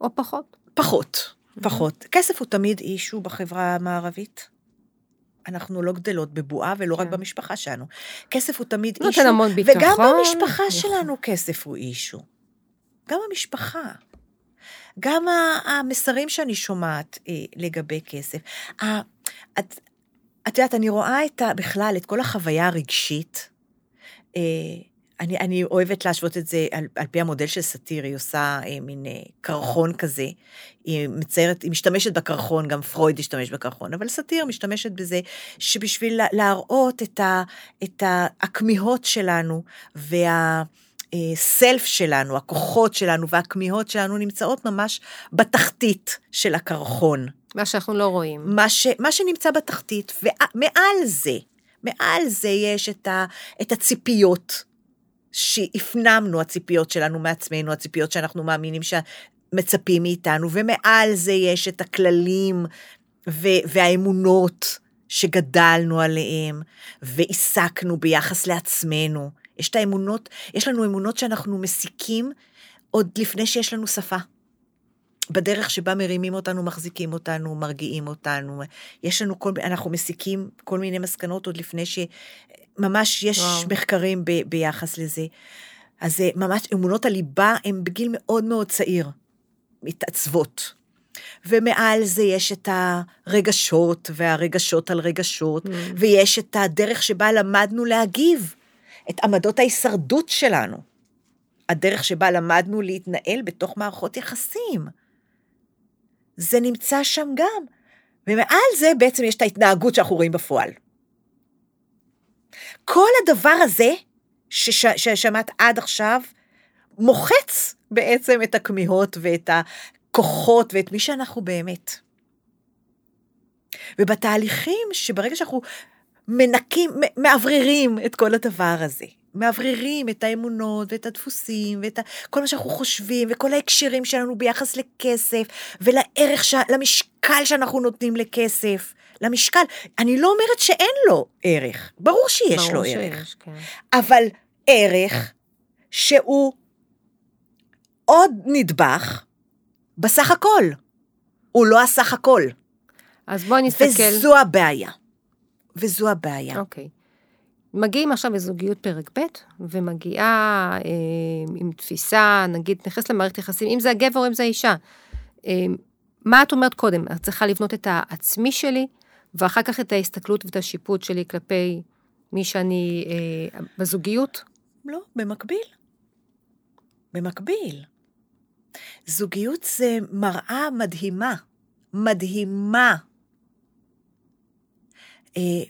או פחות. פחות, פחות. כסף הוא תמיד אישו בחברה המערבית. אנחנו לא גדלות בבועה ולא רק כן. במשפחה שלנו. כסף הוא תמיד נותן אישו, המון וגם ביטחון. במשפחה יכול. שלנו כסף הוא אישו. גם המשפחה. גם המסרים שאני שומעת אה, לגבי כסף. ה- את, את יודעת, אני רואה את ה, בכלל, את כל החוויה הרגשית. אה, אני, אני אוהבת להשוות את זה על, על פי המודל של סאטיר, היא עושה אה, מין אה, קרחון כזה. היא מציירת, היא משתמשת בקרחון, גם פרויד השתמש בקרחון, אבל סאטיר משתמשת בזה, שבשביל לה- להראות את, ה, את הכמיהות שלנו, וה... הסלף שלנו, הכוחות שלנו והכמיהות שלנו נמצאות ממש בתחתית של הקרחון. מה שאנחנו לא רואים. מה, ש, מה שנמצא בתחתית, ומעל זה, מעל זה יש את, ה, את הציפיות שהפנמנו, הציפיות שלנו מעצמנו, הציפיות שאנחנו מאמינים שמצפים מאיתנו, ומעל זה יש את הכללים ו- והאמונות שגדלנו עליהם, והעסקנו ביחס לעצמנו. יש את האמונות, יש לנו אמונות שאנחנו מסיקים עוד לפני שיש לנו שפה. בדרך שבה מרימים אותנו, מחזיקים אותנו, מרגיעים אותנו. יש לנו כל, אנחנו מסיקים כל מיני מסקנות עוד לפני ש... ממש יש וואו. מחקרים ב, ביחס לזה. אז זה ממש, אמונות הליבה הן בגיל מאוד מאוד צעיר, מתעצבות. ומעל זה יש את הרגשות, והרגשות על רגשות, mm. ויש את הדרך שבה למדנו להגיב, את עמדות ההישרדות שלנו. הדרך שבה למדנו להתנהל בתוך מערכות יחסים. זה נמצא שם גם. ומעל זה בעצם יש את ההתנהגות שאנחנו רואים בפועל. כל הדבר הזה שש, ששמעת עד עכשיו, מוחץ בעצם את הכמיהות ואת הכוחות ואת מי שאנחנו באמת. ובתהליכים שברגע שאנחנו מנקים, מאווררים את כל הדבר הזה, מאווררים את האמונות ואת הדפוסים ואת ה... כל מה שאנחנו חושבים וכל ההקשרים שלנו ביחס לכסף ולערך, ש... למשקל שאנחנו נותנים לכסף, למשקל. אני לא אומרת שאין לו ערך, ברור שיש ברור לו שיש, ערך. כן. אבל ערך שהוא עוד נדבך בסך הכל. הוא לא הסך הכל. אז בואי נסתכל. וזו הבעיה. וזו הבעיה. אוקיי. מגיעים עכשיו לזוגיות פרק ב', ומגיעה אה, עם תפיסה, נגיד, נכנס למערכת יחסים, אם זה הגבר או אם זה האישה. אה, מה את אומרת קודם? את צריכה לבנות את העצמי שלי, ואחר כך את ההסתכלות ואת השיפוט שלי כלפי מי שאני אה, בזוגיות? לא, במקביל. במקביל. זוגיות זה מראה מדהימה, מדהימה,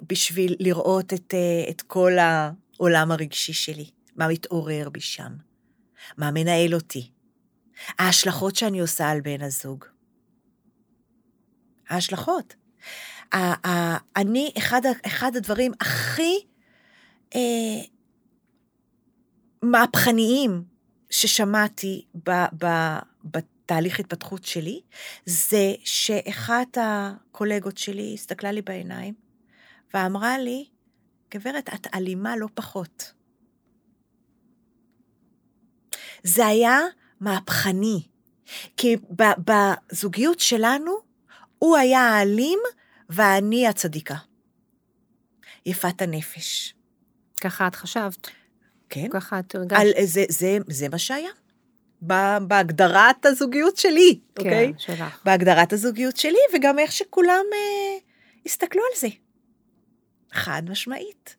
בשביל לראות את, אה, את כל העולם הרגשי שלי, מה מתעורר בי שם, מה מנהל אותי, ההשלכות שאני עושה על בן הזוג. ההשלכות. אני, אחד, אחד הדברים הכי אה, מהפכניים ששמעתי ב, ב, בתהליך התפתחות שלי, זה שאחת הקולגות שלי הסתכלה לי בעיניים ואמרה לי, גברת, את אלימה לא פחות. זה היה מהפכני, כי בזוגיות שלנו, הוא היה האלים ואני הצדיקה. יפת הנפש. ככה את חשבת. כן. ככה את הרגשת. על, זה, זה, זה מה שהיה. בהגדרת הזוגיות שלי, כן, אוקיי? כן, שלך. בהגדרת הזוגיות שלי, וגם איך שכולם אה, הסתכלו על זה. חד משמעית.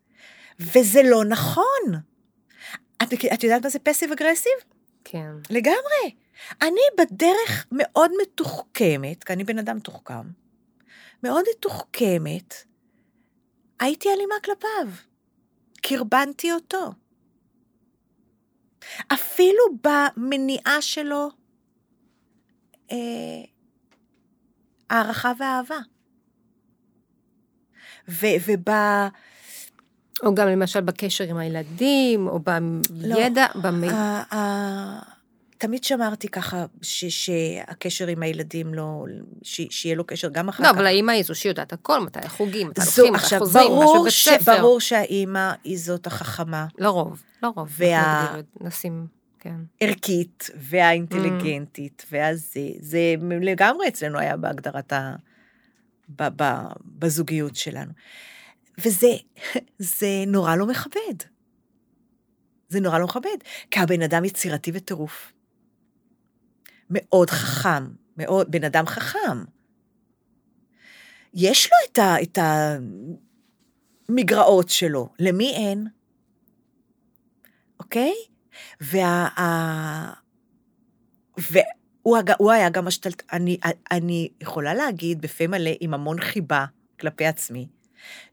וזה לא נכון. את, את יודעת מה זה פסיב אגרסיב? כן. לגמרי. אני בדרך מאוד מתוחכמת, כי אני בן אדם מתוחכם, מאוד מתוחכמת, הייתי אלימה כלפיו. קרבנתי אותו. אפילו במניעה שלו אה, הערכה ואהבה. וב... או גם למשל בקשר עם הילדים, או בידע, לא, במ... תמיד שמרתי ככה ש, שהקשר עם הילדים לא, ש, שיהיה לו קשר גם אחר לא, כך. לא, אבל האימא היא זו שיודעת הכל, מתי החוגים, מתי הולכים, מתי חוזרים, מה שבית ספר. ברור שהאימא היא זאת החכמה. לרוב, לרוב. וה... נשים, כן. ערכית, והאינטליגנטית, mm. והזה, זה לגמרי אצלנו היה בהגדרת ה... בזוגיות שלנו. וזה זה נורא לא מכבד. זה נורא לא מכבד, כי הבן אדם יצירתי וטירוף. מאוד חכם, מאוד, בן אדם חכם. יש לו את, ה, את המגרעות שלו, למי אין? אוקיי? וה... ה, והוא הוא היה גם השתלט... אני, אני יכולה להגיד בפה מלא, עם המון חיבה כלפי עצמי,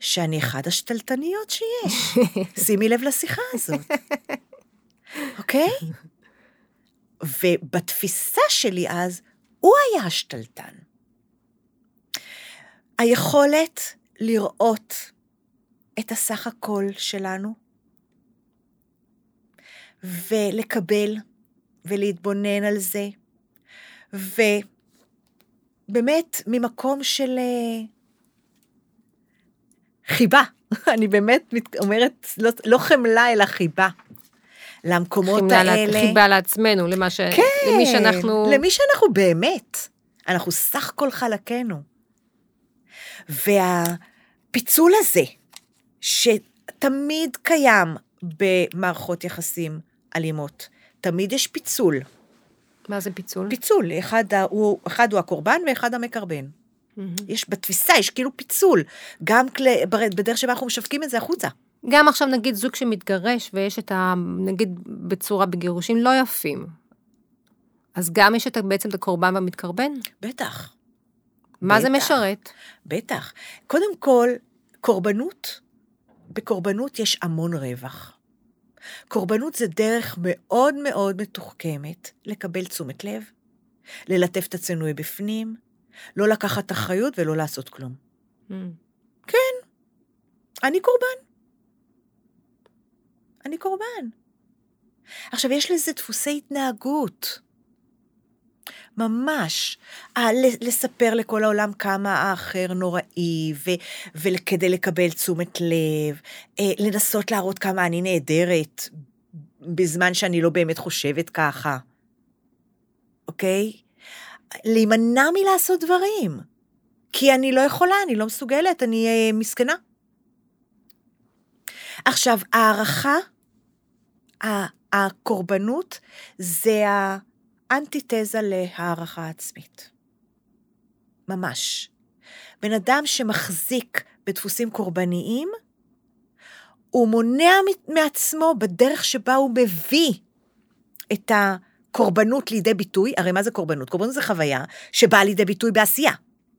שאני אחת השתלטניות שיש. שימי לב לשיחה הזאת. אוקיי? ובתפיסה שלי אז, הוא היה השתלטן. היכולת לראות את הסך הכל שלנו, ולקבל, ולהתבונן על זה, ובאמת, ממקום של אה, חיבה, אני באמת אומרת, לא, לא חמלה, אלא חיבה. למקומות חיבה האלה. לה, חיבה לעצמנו, למה ש... כן, למי שאנחנו... למי שאנחנו באמת. אנחנו סך כל חלקנו. והפיצול הזה, שתמיד קיים במערכות יחסים אלימות, תמיד יש פיצול. מה זה פיצול? פיצול, אחד הוא, אחד הוא הקורבן ואחד המקרבן. יש בתפיסה, יש כאילו פיצול, גם כל, בדרך שבה אנחנו משווקים את זה החוצה. גם עכשיו נגיד זוג שמתגרש ויש את ה... נגיד בצורה בגירושים לא יפים. אז גם יש את, בעצם את הקורבן והמתקרבן? בטח. מה בטח, זה משרת? בטח. קודם כל, קורבנות, בקורבנות יש המון רווח. קורבנות זה דרך מאוד מאוד מתוחכמת לקבל תשומת לב, ללטף את עצמנו בפנים, לא לקחת אחריות ולא לעשות כלום. Mm. כן, אני קורבן. אני קורבן. עכשיו, יש לזה דפוסי התנהגות. ממש. אה, לספר לכל העולם כמה האחר נוראי, וכדי לקבל תשומת לב, אה, לנסות להראות כמה אני נהדרת, בזמן שאני לא באמת חושבת ככה, אוקיי? להימנע מלעשות דברים, כי אני לא יכולה, אני לא מסוגלת, אני אה, מסכנה. עכשיו, הערכה, הקורבנות, זה האנטיתזה להערכה עצמית. ממש. בן אדם שמחזיק בדפוסים קורבניים, הוא מונע מעצמו בדרך שבה הוא מביא את הקורבנות לידי ביטוי, הרי מה זה קורבנות? קורבנות זה חוויה שבאה לידי ביטוי בעשייה,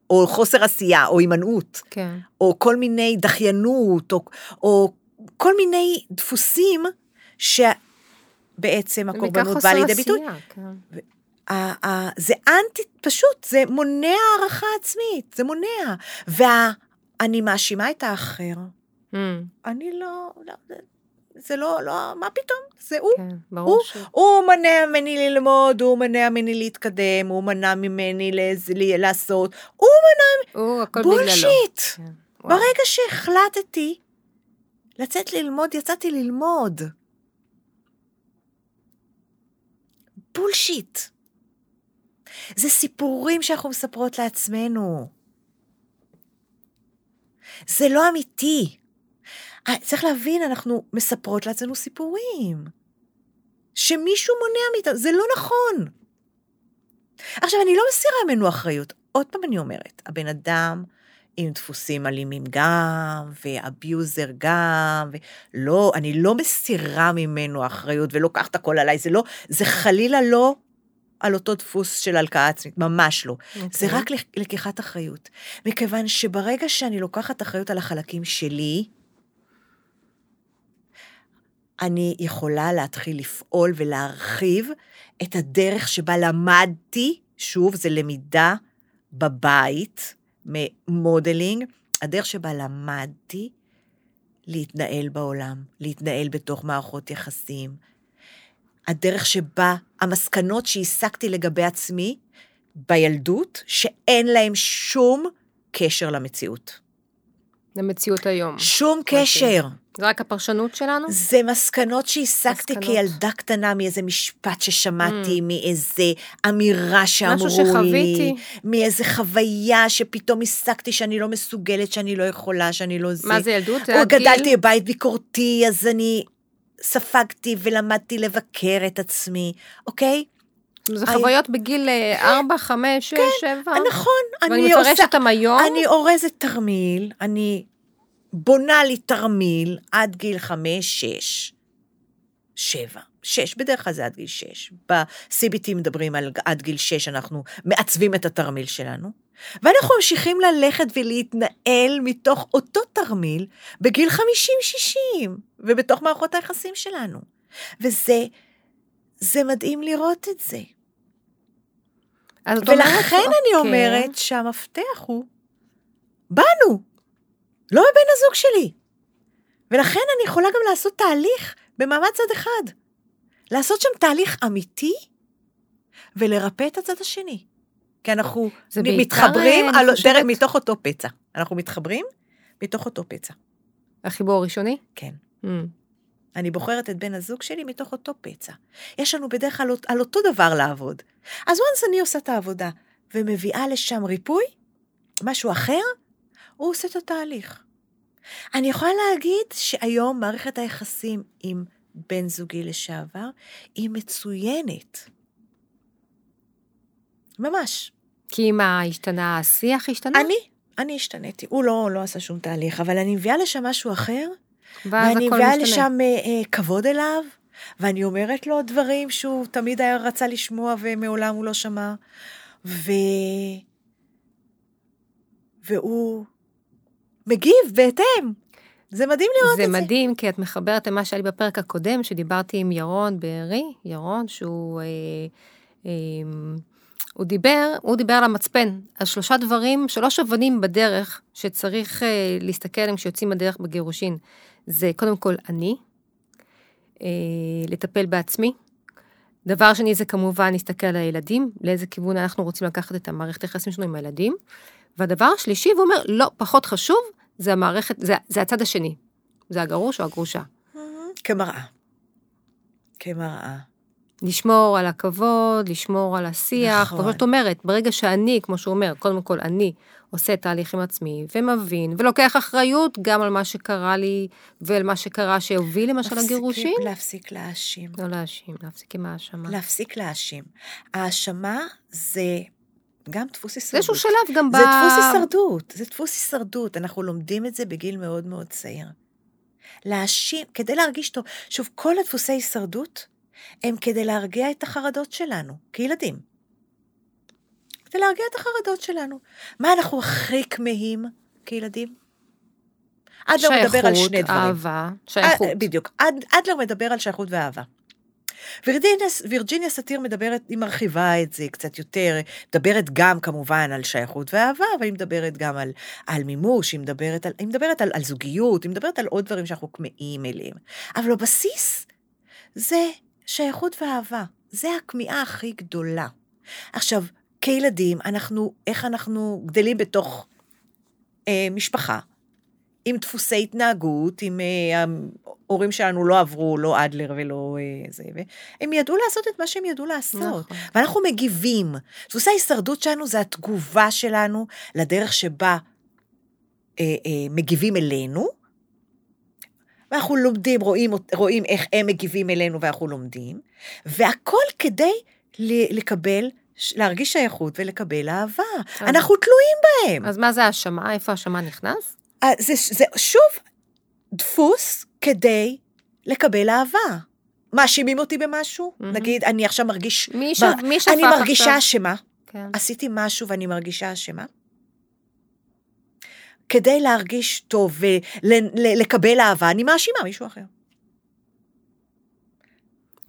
או חוסר עשייה, או הימנעות, כן. או כל מיני דחיינות, או, או כל מיני דפוסים שבעצם הקורבנות באה לידי ביטוי. כן. זה אנטי, פשוט, זה מונע הערכה עצמית, זה מונע. ואני מאשימה את האחר. Mm. אני לא, לא, זה לא, לא, מה פתאום? זה הוא. כן, ברור הוא, ש... הוא מנע ממני ללמוד, הוא מנע ממני להתקדם, הוא מנע ממני לז, לעשות, הוא מנע... הוא, הכל בגללו. בולשיט. כן. ברגע שהחלטתי לצאת ללמוד, יצאתי ללמוד. בולשיט. זה סיפורים שאנחנו מספרות לעצמנו. זה לא אמיתי. אה, צריך להבין, אנחנו מספרות לעצמנו סיפורים. שמישהו מונע מאיתנו, זה לא נכון. עכשיו, אני לא מסירה ממנו אחריות. עוד פעם אני אומרת, הבן אדם עם דפוסים אלימים גם, ואביוזר גם, ולא, אני לא מסירה ממנו אחריות ולוקחת הכל עליי, זה לא, זה חלילה לא על אותו דפוס של הלקאה עצמית, ממש לא. Okay. זה אוקיי. רק לקיחת אחריות. מכיוון שברגע שאני לוקחת אחריות על החלקים שלי, אני יכולה להתחיל לפעול ולהרחיב את הדרך שבה למדתי, שוב, זה למידה בבית, מ modeling, הדרך שבה למדתי להתנהל בעולם, להתנהל בתוך מערכות יחסים. הדרך שבה המסקנות שהסקתי לגבי עצמי בילדות, שאין להם שום קשר למציאות. למציאות היום. שום קשר. זה רק הפרשנות שלנו? זה מסקנות שהסקתי מסקנות. כילדה קטנה מאיזה משפט ששמעתי, mm. מאיזה אמירה שאמרו משהו לי. שחוויתי. מאיזה חוויה שפתאום הסקתי שאני לא מסוגלת, שאני לא יכולה, שאני לא זה. מה זה ילדות? או גדלתי בבית ביקורתי, אז אני ספגתי ולמדתי לבקר את עצמי, אוקיי? זה היי. חוויות בגיל 4, 5, 6, 7. נכון, ואני אני מפרשת. אותם היום. אני אורזת תרמיל, אני בונה לי תרמיל עד גיל חמש, שש, שבע. שש, בדרך כלל זה עד גיל שש. ב-CBT מדברים על עד גיל שש, אנחנו מעצבים את התרמיל שלנו. ואנחנו ממשיכים ללכת ולהתנהל מתוך אותו תרמיל בגיל 50-60, ובתוך מערכות היחסים שלנו. וזה זה מדהים לראות את זה. אומרת, ולכן אני אוקיי. אומרת שהמפתח הוא בנו, לא בבן הזוג שלי. ולכן אני יכולה גם לעשות תהליך במעמד צד אחד. לעשות שם תהליך אמיתי ולרפא את הצד השני. כי אנחנו מתחברים אני על, חושבת- דרך, מתוך אותו פצע. אנחנו מתחברים מתוך אותו פצע. החיבור הראשוני? כן. Mm. אני בוחרת את בן הזוג שלי מתוך אותו פצע. יש לנו בדרך כלל על אותו דבר לעבוד. אז once אני עושה את העבודה ומביאה לשם ריפוי, משהו אחר, הוא עושה את התהליך. אני יכולה להגיד שהיום מערכת היחסים עם בן זוגי לשעבר היא מצוינת. ממש. כי מה השתנה, השיח השתנה? אני, אני השתניתי. הוא לא, לא עשה שום תהליך, אבל אני מביאה לשם משהו אחר, ואני מביאה משתנה. לשם אה, אה, כבוד אליו, ואני אומרת לו דברים שהוא תמיד היה רצה לשמוע ומעולם הוא לא שמע, ו... והוא מגיב בהתאם. זה מדהים לראות זה את זה. מדהים, כי את מחברת למה שהיה לי בפרק הקודם, שדיברתי עם ירון בארי, ירון, שהוא... אה, אה, הוא דיבר, הוא דיבר על המצפן, על שלושה דברים, שלוש אבנים בדרך שצריך אה, להסתכל עליהם כשיוצאים בדרך בגירושין. זה קודם כל אני, אה, לטפל בעצמי. דבר שני זה כמובן להסתכל על הילדים, לאיזה כיוון אנחנו רוצים לקחת את המערכת היחסים שלנו עם הילדים. והדבר השלישי, והוא אומר, לא, פחות חשוב, זה המערכת, זה, זה הצד השני. זה הגרוש או הגרושה. כמראה. כמראה. לשמור על הכבוד, לשמור על השיח. נכון. כמו שאת אומרת, ברגע שאני, כמו שהוא אומר, קודם כל אני עושה תהליך עם עצמי, ומבין, ולוקח אחריות גם על מה שקרה לי, ועל מה שקרה שהוביל למשל לגירושים. להפסיק להאשים. לא להאשים, להפסיק עם ההאשמה. להפסיק להאשים. האשמה זה גם דפוס הישרדות. איזשהו שלב גם ב... זה דפוס הישרדות, זה דפוס הישרדות, אנחנו לומדים את זה בגיל מאוד מאוד צעיר. להאשים, כדי להרגיש טוב. שוב, כל הדפוסי הישרדות הם כדי להרגיע את החרדות שלנו, כילדים. כדי להרגיע את החרדות שלנו. מה אנחנו הכי כמהים כילדים? אדלר מדבר על שני דברים. אהבה, שייכות. אה, בדיוק. אד, אדלר מדבר על שייכות ואהבה. וירג'יניה, סאטיר מדברת, היא מרחיבה את זה קצת יותר, מדברת גם כמובן על שייכות ואהבה, אבל היא מדברת גם על, על מימוש, היא מדברת, על, היא מדברת על, על זוגיות, היא מדברת על עוד דברים שאנחנו כמהים אליהם. אבל בבסיס זה שייכות ואהבה, זה הכמיהה הכי גדולה. עכשיו, כילדים, אנחנו, איך אנחנו גדלים בתוך אה, משפחה, עם דפוסי התנהגות, עם אה, ההורים שלנו לא עברו, לא אדלר ולא אה, זה, והם ידעו לעשות את מה שהם ידעו לעשות. נכון. ואנחנו מגיבים. דפוסי ההישרדות שלנו זה התגובה שלנו לדרך שבה אה, אה, מגיבים אלינו, ואנחנו לומדים, רואים, רואים איך הם מגיבים אלינו ואנחנו לומדים, והכל כדי לקבל, להרגיש שייכות ולקבל אהבה. אנחנו תלויים בהם. אז מה זה האשמה? איפה האשמה נכנס? אה, זה, זה שוב דפוס כדי לקבל אהבה. מאשימים אותי במשהו? מהמם. נגיד, אני עכשיו מרגיש... מי ב- שפ- מי שפך אני מרגישה? אשמה. כן. עשיתי משהו ואני מרגישה אשמה. כדי להרגיש טוב ולקבל אהבה, אני מאשימה מישהו אחר.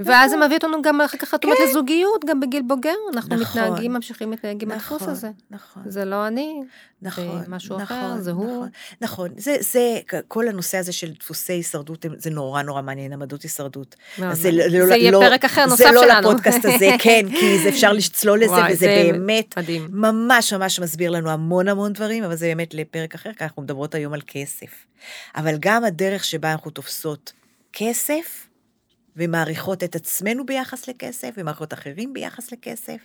ואז זה מביא אותנו גם אחר כך, את אומרת, כן. לזוגיות, גם בגיל בוגר, אנחנו נכון. מתנהגים, ממשיכים להתנהג עם הדפוס נכון, הזה. נכון. זה לא אני, נכון, משהו נכון, אחר, זה הוא. נכון, נכון, זה, זה, כל הנושא הזה של דפוסי הישרדות, זה נורא נורא מעניין, עמדות הישרדות. אז זה, מעניין. לא, זה יהיה לא, פרק אחר נוסף זה לא שלנו. לפודקאסט הזה, כן, כי זה אפשר לצלול לזה, וזה זה באמת מדהים. ממש ממש מסביר לנו המון המון דברים, אבל זה באמת לפרק אחר, כי אנחנו מדברות היום על כסף. אבל גם הדרך שבה אנחנו תופסות כסף, ומעריכות את עצמנו ביחס לכסף, ומעריכות אחרים ביחס לכסף,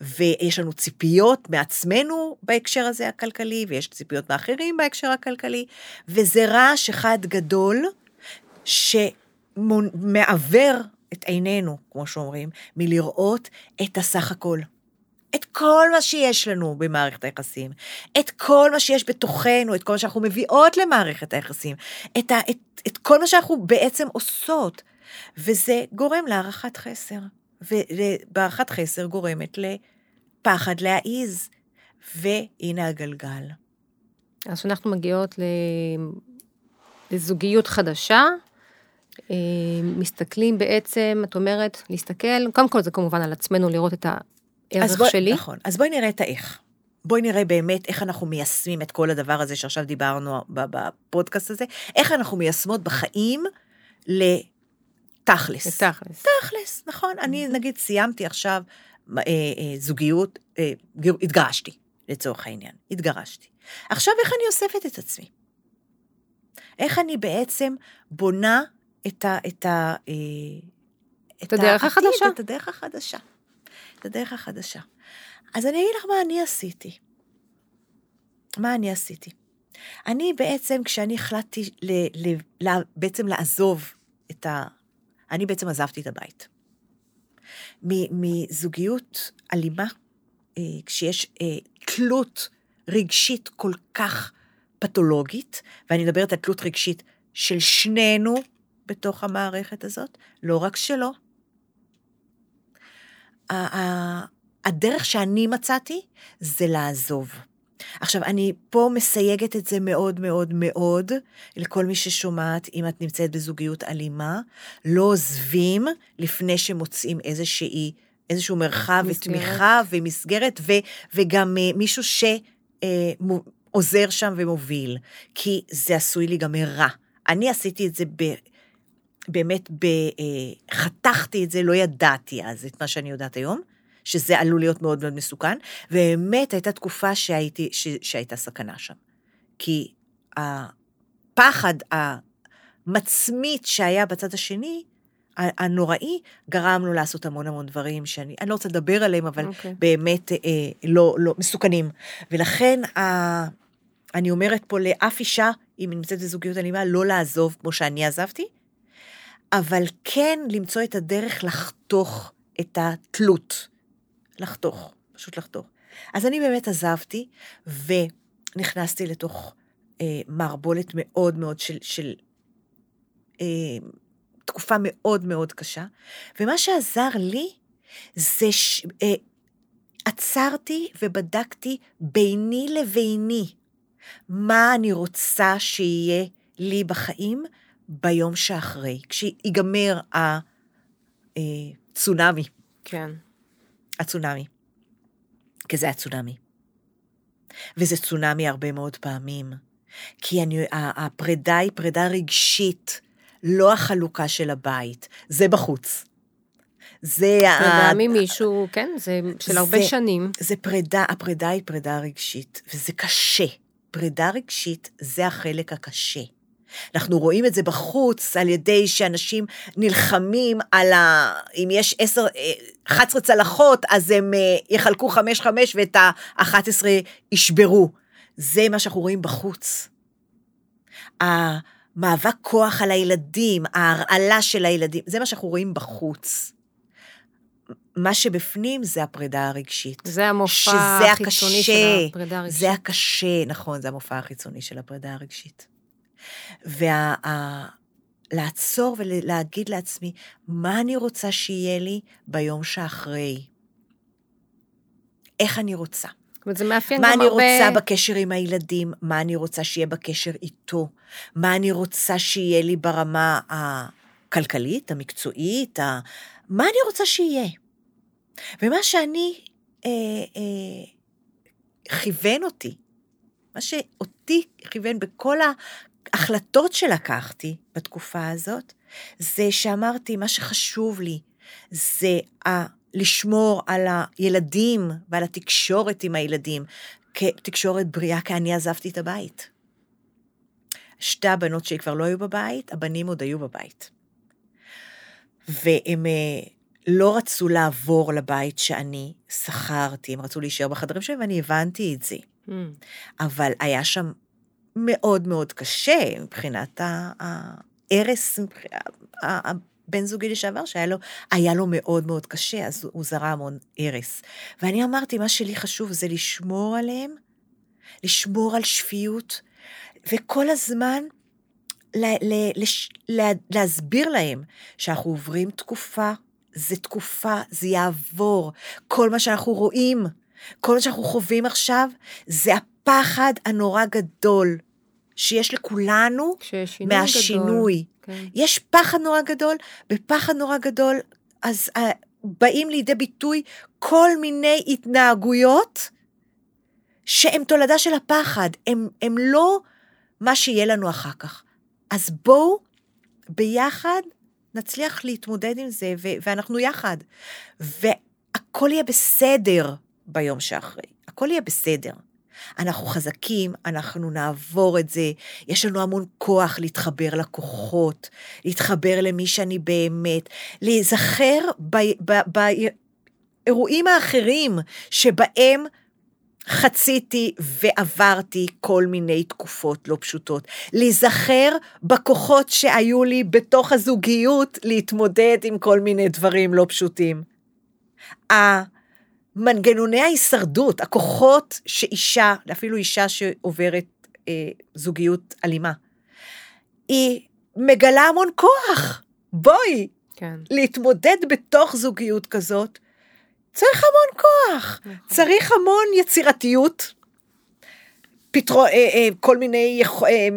ויש לנו ציפיות מעצמנו בהקשר הזה הכלכלי, ויש ציפיות מאחרים בהקשר הכלכלי, וזה רעש אחד גדול שמעוור את עינינו, כמו שאומרים, מלראות את הסך הכל. את כל מה שיש לנו במערכת היחסים, את כל מה שיש בתוכנו, את כל מה שאנחנו מביאות למערכת היחסים, את, ה, את, את כל מה שאנחנו בעצם עושות, וזה גורם להערכת חסר, ובהערכת חסר גורמת לפחד להעיז, והנה הגלגל. אז כשאנחנו מגיעות. לזוגיות חדשה, אה, מסתכלים בעצם, את אומרת, להסתכל, קודם כל זה כמובן על עצמנו, לראות את הערך בוא, שלי. נכון, אז בואי נראה את האיך. בואי נראה באמת איך אנחנו מיישמים את כל הדבר הזה שעכשיו דיברנו בפודקאסט הזה, איך אנחנו מיישמות בחיים לתכלס. לתכלס. תכלס, נכון. אני נגיד סיימתי עכשיו אה, אה, זוגיות, אה, התגרשתי, לצורך העניין, התגרשתי. עכשיו איך אני אוספת את עצמי? איך אני בעצם בונה את ה... את ה... אה, את הדרך העתיד, החדשה. את הדרך החדשה. את הדרך החדשה. אז אני אגיד לך מה אני עשיתי. מה אני עשיתי? אני בעצם, כשאני החלטתי ל, ל, ל, בעצם לעזוב את ה... אני בעצם עזבתי את הבית. מזוגיות אלימה, אה, כשיש אה, תלות רגשית כל כך פתולוגית, ואני מדברת על תלות רגשית של שנינו בתוך המערכת הזאת, לא רק שלו. הדרך שאני מצאתי זה לעזוב. עכשיו, אני פה מסייגת את זה מאוד מאוד מאוד לכל מי ששומעת, אם את נמצאת בזוגיות אלימה, לא עוזבים לפני שמוצאים איזושהי, איזשהו מרחב מסגרת. ותמיכה ומסגרת, ו, וגם אה, מישהו שעוזר שם ומוביל, כי זה עשוי להיגמר רע. אני עשיתי את זה ב... באמת, ב, אה, חתכתי את זה, לא ידעתי אז את מה שאני יודעת היום, שזה עלול להיות מאוד מאוד מסוכן, ובאמת הייתה תקופה שהייתי, ש, שהייתה סכנה שם. כי הפחד המצמית שהיה בצד השני, הנוראי, גרם לו לעשות המון המון דברים שאני, אני לא רוצה לדבר עליהם, אבל אוקיי. באמת אה, לא, לא, מסוכנים. ולכן, ה, אני אומרת פה לאף אישה, אם היא נמצאת בזוגיות אלימה, לא לעזוב כמו שאני עזבתי, אבל כן למצוא את הדרך לחתוך את התלות. לחתוך, פשוט לחתוך. אז אני באמת עזבתי, ונכנסתי לתוך אה, מערבולת מאוד מאוד של, של אה, תקופה מאוד מאוד קשה, ומה שעזר לי זה ש... אה, עצרתי ובדקתי ביני לביני מה אני רוצה שיהיה לי בחיים ביום שאחרי, כשיגמר הצונאמי, כן. הצונאמי. כי זה הצונאמי. וזה צונאמי הרבה מאוד פעמים. כי אני, הפרידה היא פרידה רגשית, לא החלוקה של הבית, זה בחוץ. זה ה- פרידה ממישהו, כן, זה של הרבה זה- שנים. זה פרידה, הפרידה היא פרידה רגשית, וזה קשה. פרידה רגשית זה החלק הקשה. אנחנו רואים את זה בחוץ על ידי שאנשים נלחמים על ה... אם יש עשר, אה, 11 צלחות, אז הם אה, יחלקו חמש-חמש ואת ה-11 ישברו. זה מה שאנחנו רואים בחוץ. המאבק כוח על הילדים, ההרעלה של הילדים, זה מה שאנחנו רואים בחוץ. מה שבפנים זה הפרידה הרגשית. זה המופע החיצוני הקשה, של הפרידה הרגשית. זה הקשה, נכון, זה המופע החיצוני של הפרידה הרגשית. וה... ה... לעצור ולהגיד לעצמי, מה אני רוצה שיהיה לי ביום שאחרי? איך אני רוצה? זה מאפיין מה גם אני הרבה... רוצה בקשר עם הילדים? מה אני רוצה שיהיה בקשר איתו? מה אני רוצה שיהיה לי ברמה הכלכלית, המקצועית? ה... מה אני רוצה שיהיה? ומה שאני אה, אה, כיוון אותי, מה שאותי כיוון בכל ההחלטות שלקחתי בתקופה הזאת, זה שאמרתי, מה שחשוב לי זה ה... לשמור על הילדים ועל התקשורת עם הילדים, כתקשורת בריאה, כי אני עזבתי את הבית. שתי הבנות שלי כבר לא היו בבית, הבנים עוד היו בבית. והם אה, לא רצו לעבור לבית שאני שכרתי, הם רצו להישאר בחדרים שלהם, ואני הבנתי את זה. Mm. אבל היה שם מאוד מאוד קשה מבחינת ההרס, הבן זוגי לשעבר, שהיה לו, היה לו מאוד מאוד קשה, אז הוא זרע המון הרס. ואני אמרתי, מה שלי חשוב זה לשמור עליהם, לשמור על שפיות, וכל הזמן ל- ל- לש- לה- להסביר להם שאנחנו עוברים תקופה, זה תקופה, זה יעבור. כל מה שאנחנו רואים, כל מה שאנחנו חווים עכשיו, זה הפחד הנורא גדול שיש לכולנו מהשינוי. גדול. כן. יש פחד נורא גדול, בפחד נורא גדול, אז uh, באים לידי ביטוי כל מיני התנהגויות שהן תולדה של הפחד, הם לא מה שיהיה לנו אחר כך. אז בואו ביחד נצליח להתמודד עם זה, ו- ואנחנו יחד. והכל יהיה בסדר ביום שאחרי, הכל יהיה בסדר. אנחנו חזקים, אנחנו נעבור את זה, יש לנו המון כוח להתחבר לכוחות, להתחבר למי שאני באמת, להיזכר באירועים האחרים שבהם חציתי ועברתי כל מיני תקופות לא פשוטות. להיזכר בכוחות שהיו לי בתוך הזוגיות להתמודד עם כל מיני דברים לא פשוטים. מנגנוני ההישרדות, הכוחות שאישה, אפילו אישה שעוברת אה, זוגיות אלימה, היא מגלה המון כוח. בואי, כן. להתמודד בתוך זוגיות כזאת, צריך המון כוח, נכון. צריך המון יצירתיות, פתרון, אה, אה, כל מיני. אה,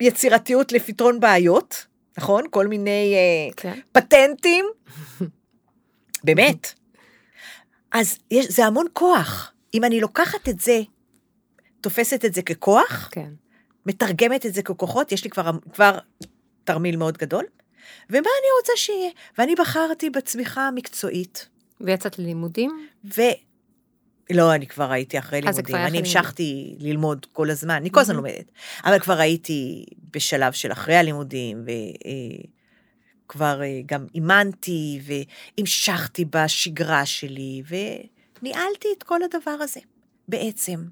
יצירתיות לפתרון בעיות, נכון? כל מיני אה, כן. פטנטים. באמת. אז יש, זה המון כוח. אם אני לוקחת את זה, תופסת את זה ככוח, כן. מתרגמת את זה ככוחות, יש לי כבר, כבר תרמיל מאוד גדול, ומה אני רוצה שיהיה? ואני בחרתי בצמיחה המקצועית, ויצאת ללימודים? ו... לא, אני כבר הייתי אחרי אה, לימודים, אני המשכתי ללמוד כל הזמן, אני כל הזמן לומדת, אבל כבר הייתי בשלב של אחרי הלימודים, וכבר גם אימנתי, והמשכתי בשגרה שלי, וניהלתי את כל הדבר הזה, בעצם.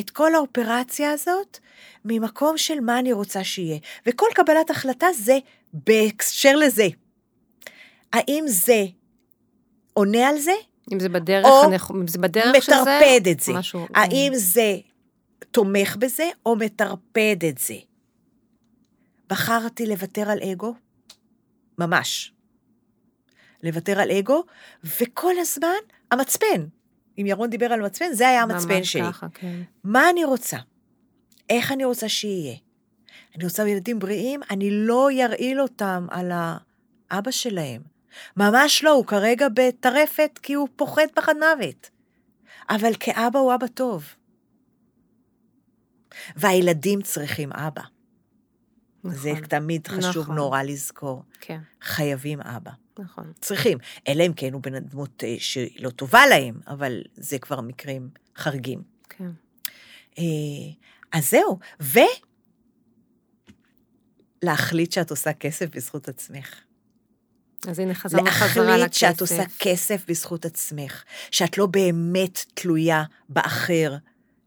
את כל האופרציה הזאת, ממקום של מה אני רוצה שיהיה. וכל קבלת החלטה זה בהקשר לזה. האם זה עונה על זה, אם זה בדרך, או הנכ... אם זה בדרך של זה? מטרפד את זה. משהו, האם זה תומך בזה או מטרפד את זה? בחרתי לוותר על אגו, ממש. לוותר על אגו, וכל הזמן המצפן. אם ירון דיבר על מצפן, זה היה המצפן ממש שלי. ככה, כן. מה אני רוצה? איך אני רוצה שיהיה? אני רוצה ילדים בריאים, אני לא ארעיל אותם על האבא שלהם. ממש לא, הוא כרגע בטרפת כי הוא פוחד פחד מוות. אבל כאבא הוא אבא טוב. והילדים צריכים אבא. זה נכון, תמיד חשוב נכון. נורא לזכור. כן, חייבים אבא. נכון. צריכים. אלא אם כן הוא בן דמות אה, שלא טובה להם, אבל זה כבר מקרים חריגים. כן. אה, אז זהו, ולהחליט שאת עושה כסף בזכות עצמך. אז הנה חזרנו חזרה לכסף. להחליט שאת עושה כסף בזכות עצמך, שאת לא באמת תלויה באחר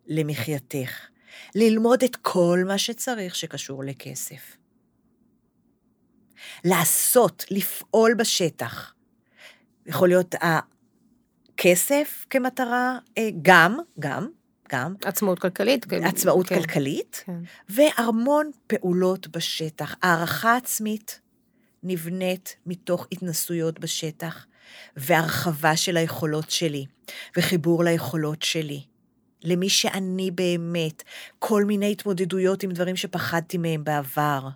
למחייתך. ללמוד את כל מה שצריך שקשור לכסף. לעשות, לפעול בשטח. יכול להיות הכסף כמטרה, אה, גם, גם, גם, עצמאות כלכלית. כן, עצמאות כן, כלכלית, כן. והמון פעולות בשטח. הערכה עצמית נבנית מתוך התנסויות בשטח, והרחבה של היכולות שלי, וחיבור ליכולות שלי. למי שאני באמת, כל מיני התמודדויות עם דברים שפחדתי מהם בעבר.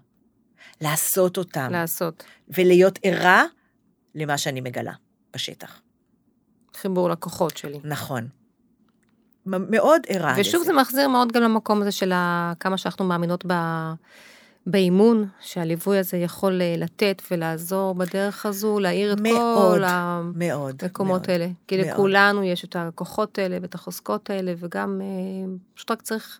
לעשות אותם, לעשות. ולהיות ערה למה שאני מגלה בשטח. חיבור לקוחות שלי. נכון. מאוד ערה לזה. ושוב זה מחזיר מאוד גם למקום הזה של כמה שאנחנו מאמינות ב... באימון, שהליווי הזה יכול אה, לתת ולעזור בדרך הזו, להאיר את מאוד, כל מאוד. המקומות מאוד. האלה. כי מאוד. לכולנו יש את הכוחות האלה ואת החוזקות האלה, וגם אה, פשוט רק צריך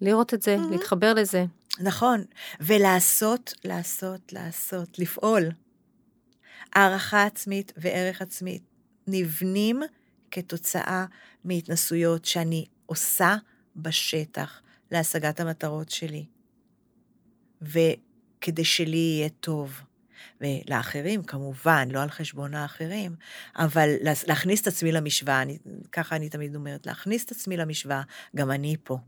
לראות את זה, מהמם. להתחבר לזה. נכון, ולעשות, לעשות, לעשות, לפעול. הערכה עצמית וערך עצמית נבנים כתוצאה מהתנסויות שאני עושה בשטח להשגת המטרות שלי. וכדי שלי יהיה טוב. ולאחרים, כמובן, לא על חשבון האחרים, אבל לה- להכניס את עצמי למשוואה, אני, ככה אני תמיד אומרת, להכניס את עצמי למשוואה, גם אני פה.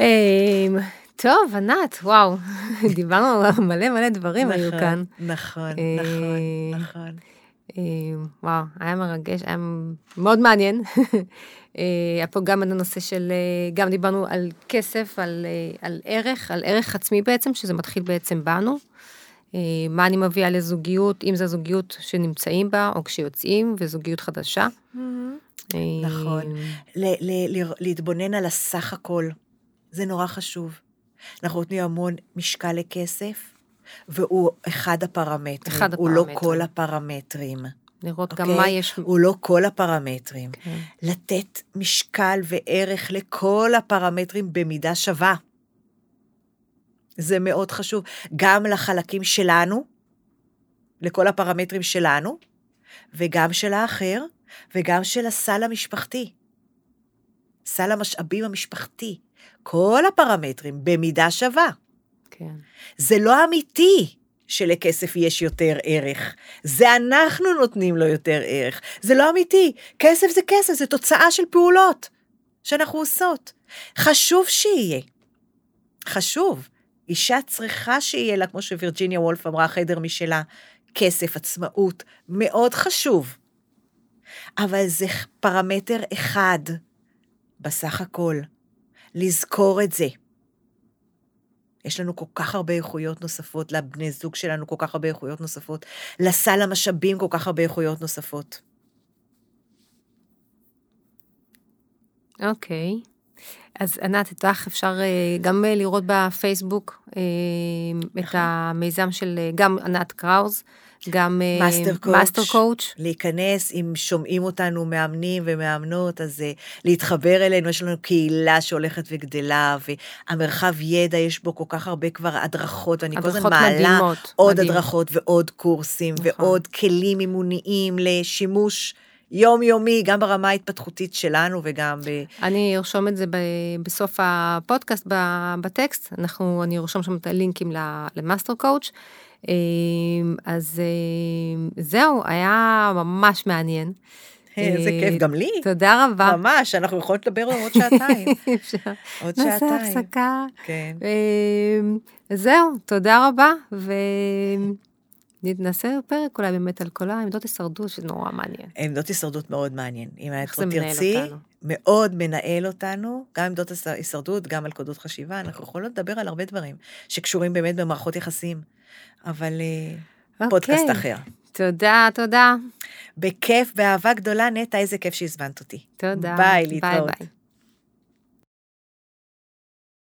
אמ, טוב, ענת, וואו, דיברנו על מלא מלא דברים היו נכון, כאן. נכון, אה, נכון, נכון. אה, וואו, היה מרגש, היה מאוד מעניין. היה פה גם הנושא של, גם דיברנו על כסף, על, על ערך, על ערך עצמי בעצם, שזה מתחיל בעצם בנו. מה אני מביאה לזוגיות, אם זו זוגיות שנמצאים בה, או כשיוצאים, וזוגיות חדשה. נכון. להתבונן על הסך הכל, זה נורא חשוב. אנחנו נותנים המון משקל לכסף, והוא אחד הפרמטרים. אחד הפרמטרים. הוא לא כל הפרמטרים. לראות okay? גם אוקיי? מה יש. הוא לא כל הפרמטרים. Okay. כן. לתת משקל וערך לכל הפרמטרים במידה שווה. זה מאוד חשוב. גם לחלקים שלנו, לכל הפרמטרים שלנו, וגם של האחר, וגם של הסל המשפחתי. סל המשאבים המשפחתי. כל הפרמטרים במידה שווה. כן. זה לא אמיתי שלכסף יש יותר ערך. זה אנחנו נותנים לו יותר ערך. זה לא אמיתי. כסף זה כסף, זה תוצאה של פעולות שאנחנו עושות. חשוב שיהיה. חשוב. אישה צריכה שיהיה לה, כמו שווירג'יניה וולף אמרה, חדר משלה, כסף, עצמאות, מאוד חשוב. אבל זה פרמטר אחד בסך הכל. לזכור את זה. יש לנו כל כך הרבה איכויות נוספות, לבני זוג שלנו כל כך הרבה איכויות נוספות, לסל המשאבים כל כך הרבה איכויות נוספות. אוקיי. Okay. אז ענת, איתך אפשר אה, גם אה, לראות בפייסבוק אה, את נכון. המיזם של גם ענת קראוז, גם מאסטר קואוץ'. להיכנס, אם שומעים אותנו מאמנים ומאמנות, אז להתחבר אלינו, יש לנו קהילה שהולכת וגדלה, והמרחב ידע, יש בו כל כך הרבה כבר הדרכות, ואני כל הזמן מעלה מדהימות, עוד מדהים. הדרכות ועוד קורסים, נכון. ועוד כלים אימוניים לשימוש. יומיומי, גם ברמה ההתפתחותית שלנו וגם ב... אני ארשום את זה בסוף הפודקאסט, בטקסט, אנחנו, אני ארשום שם את הלינקים ל Master Coach. אמ, אז אמ, זהו, היה ממש מעניין. איזה כיף, גם לי. תודה רבה. ממש, אנחנו יכולות לדבר עוד שעתיים. עוד שעתיים. נעשה הפסקה. כן. אמ, זהו, תודה רבה, ו... נעשה פרק אולי באמת על כל העמדות הישרדות, שזה נורא מעניין. עמדות הישרדות מאוד מעניין. אם את תרצי, מאוד מנהל אותנו, גם עמדות הישרדות, גם על קודות חשיבה, אנחנו יכולות לדבר על הרבה דברים שקשורים באמת במערכות יחסים, אבל okay. אה, פודקאסט אוקיי. אחר. תודה, תודה. בכיף, באהבה גדולה, נטע, איזה כיף שהזמנת אותי. תודה. ביי, להתראות. ביי ביי.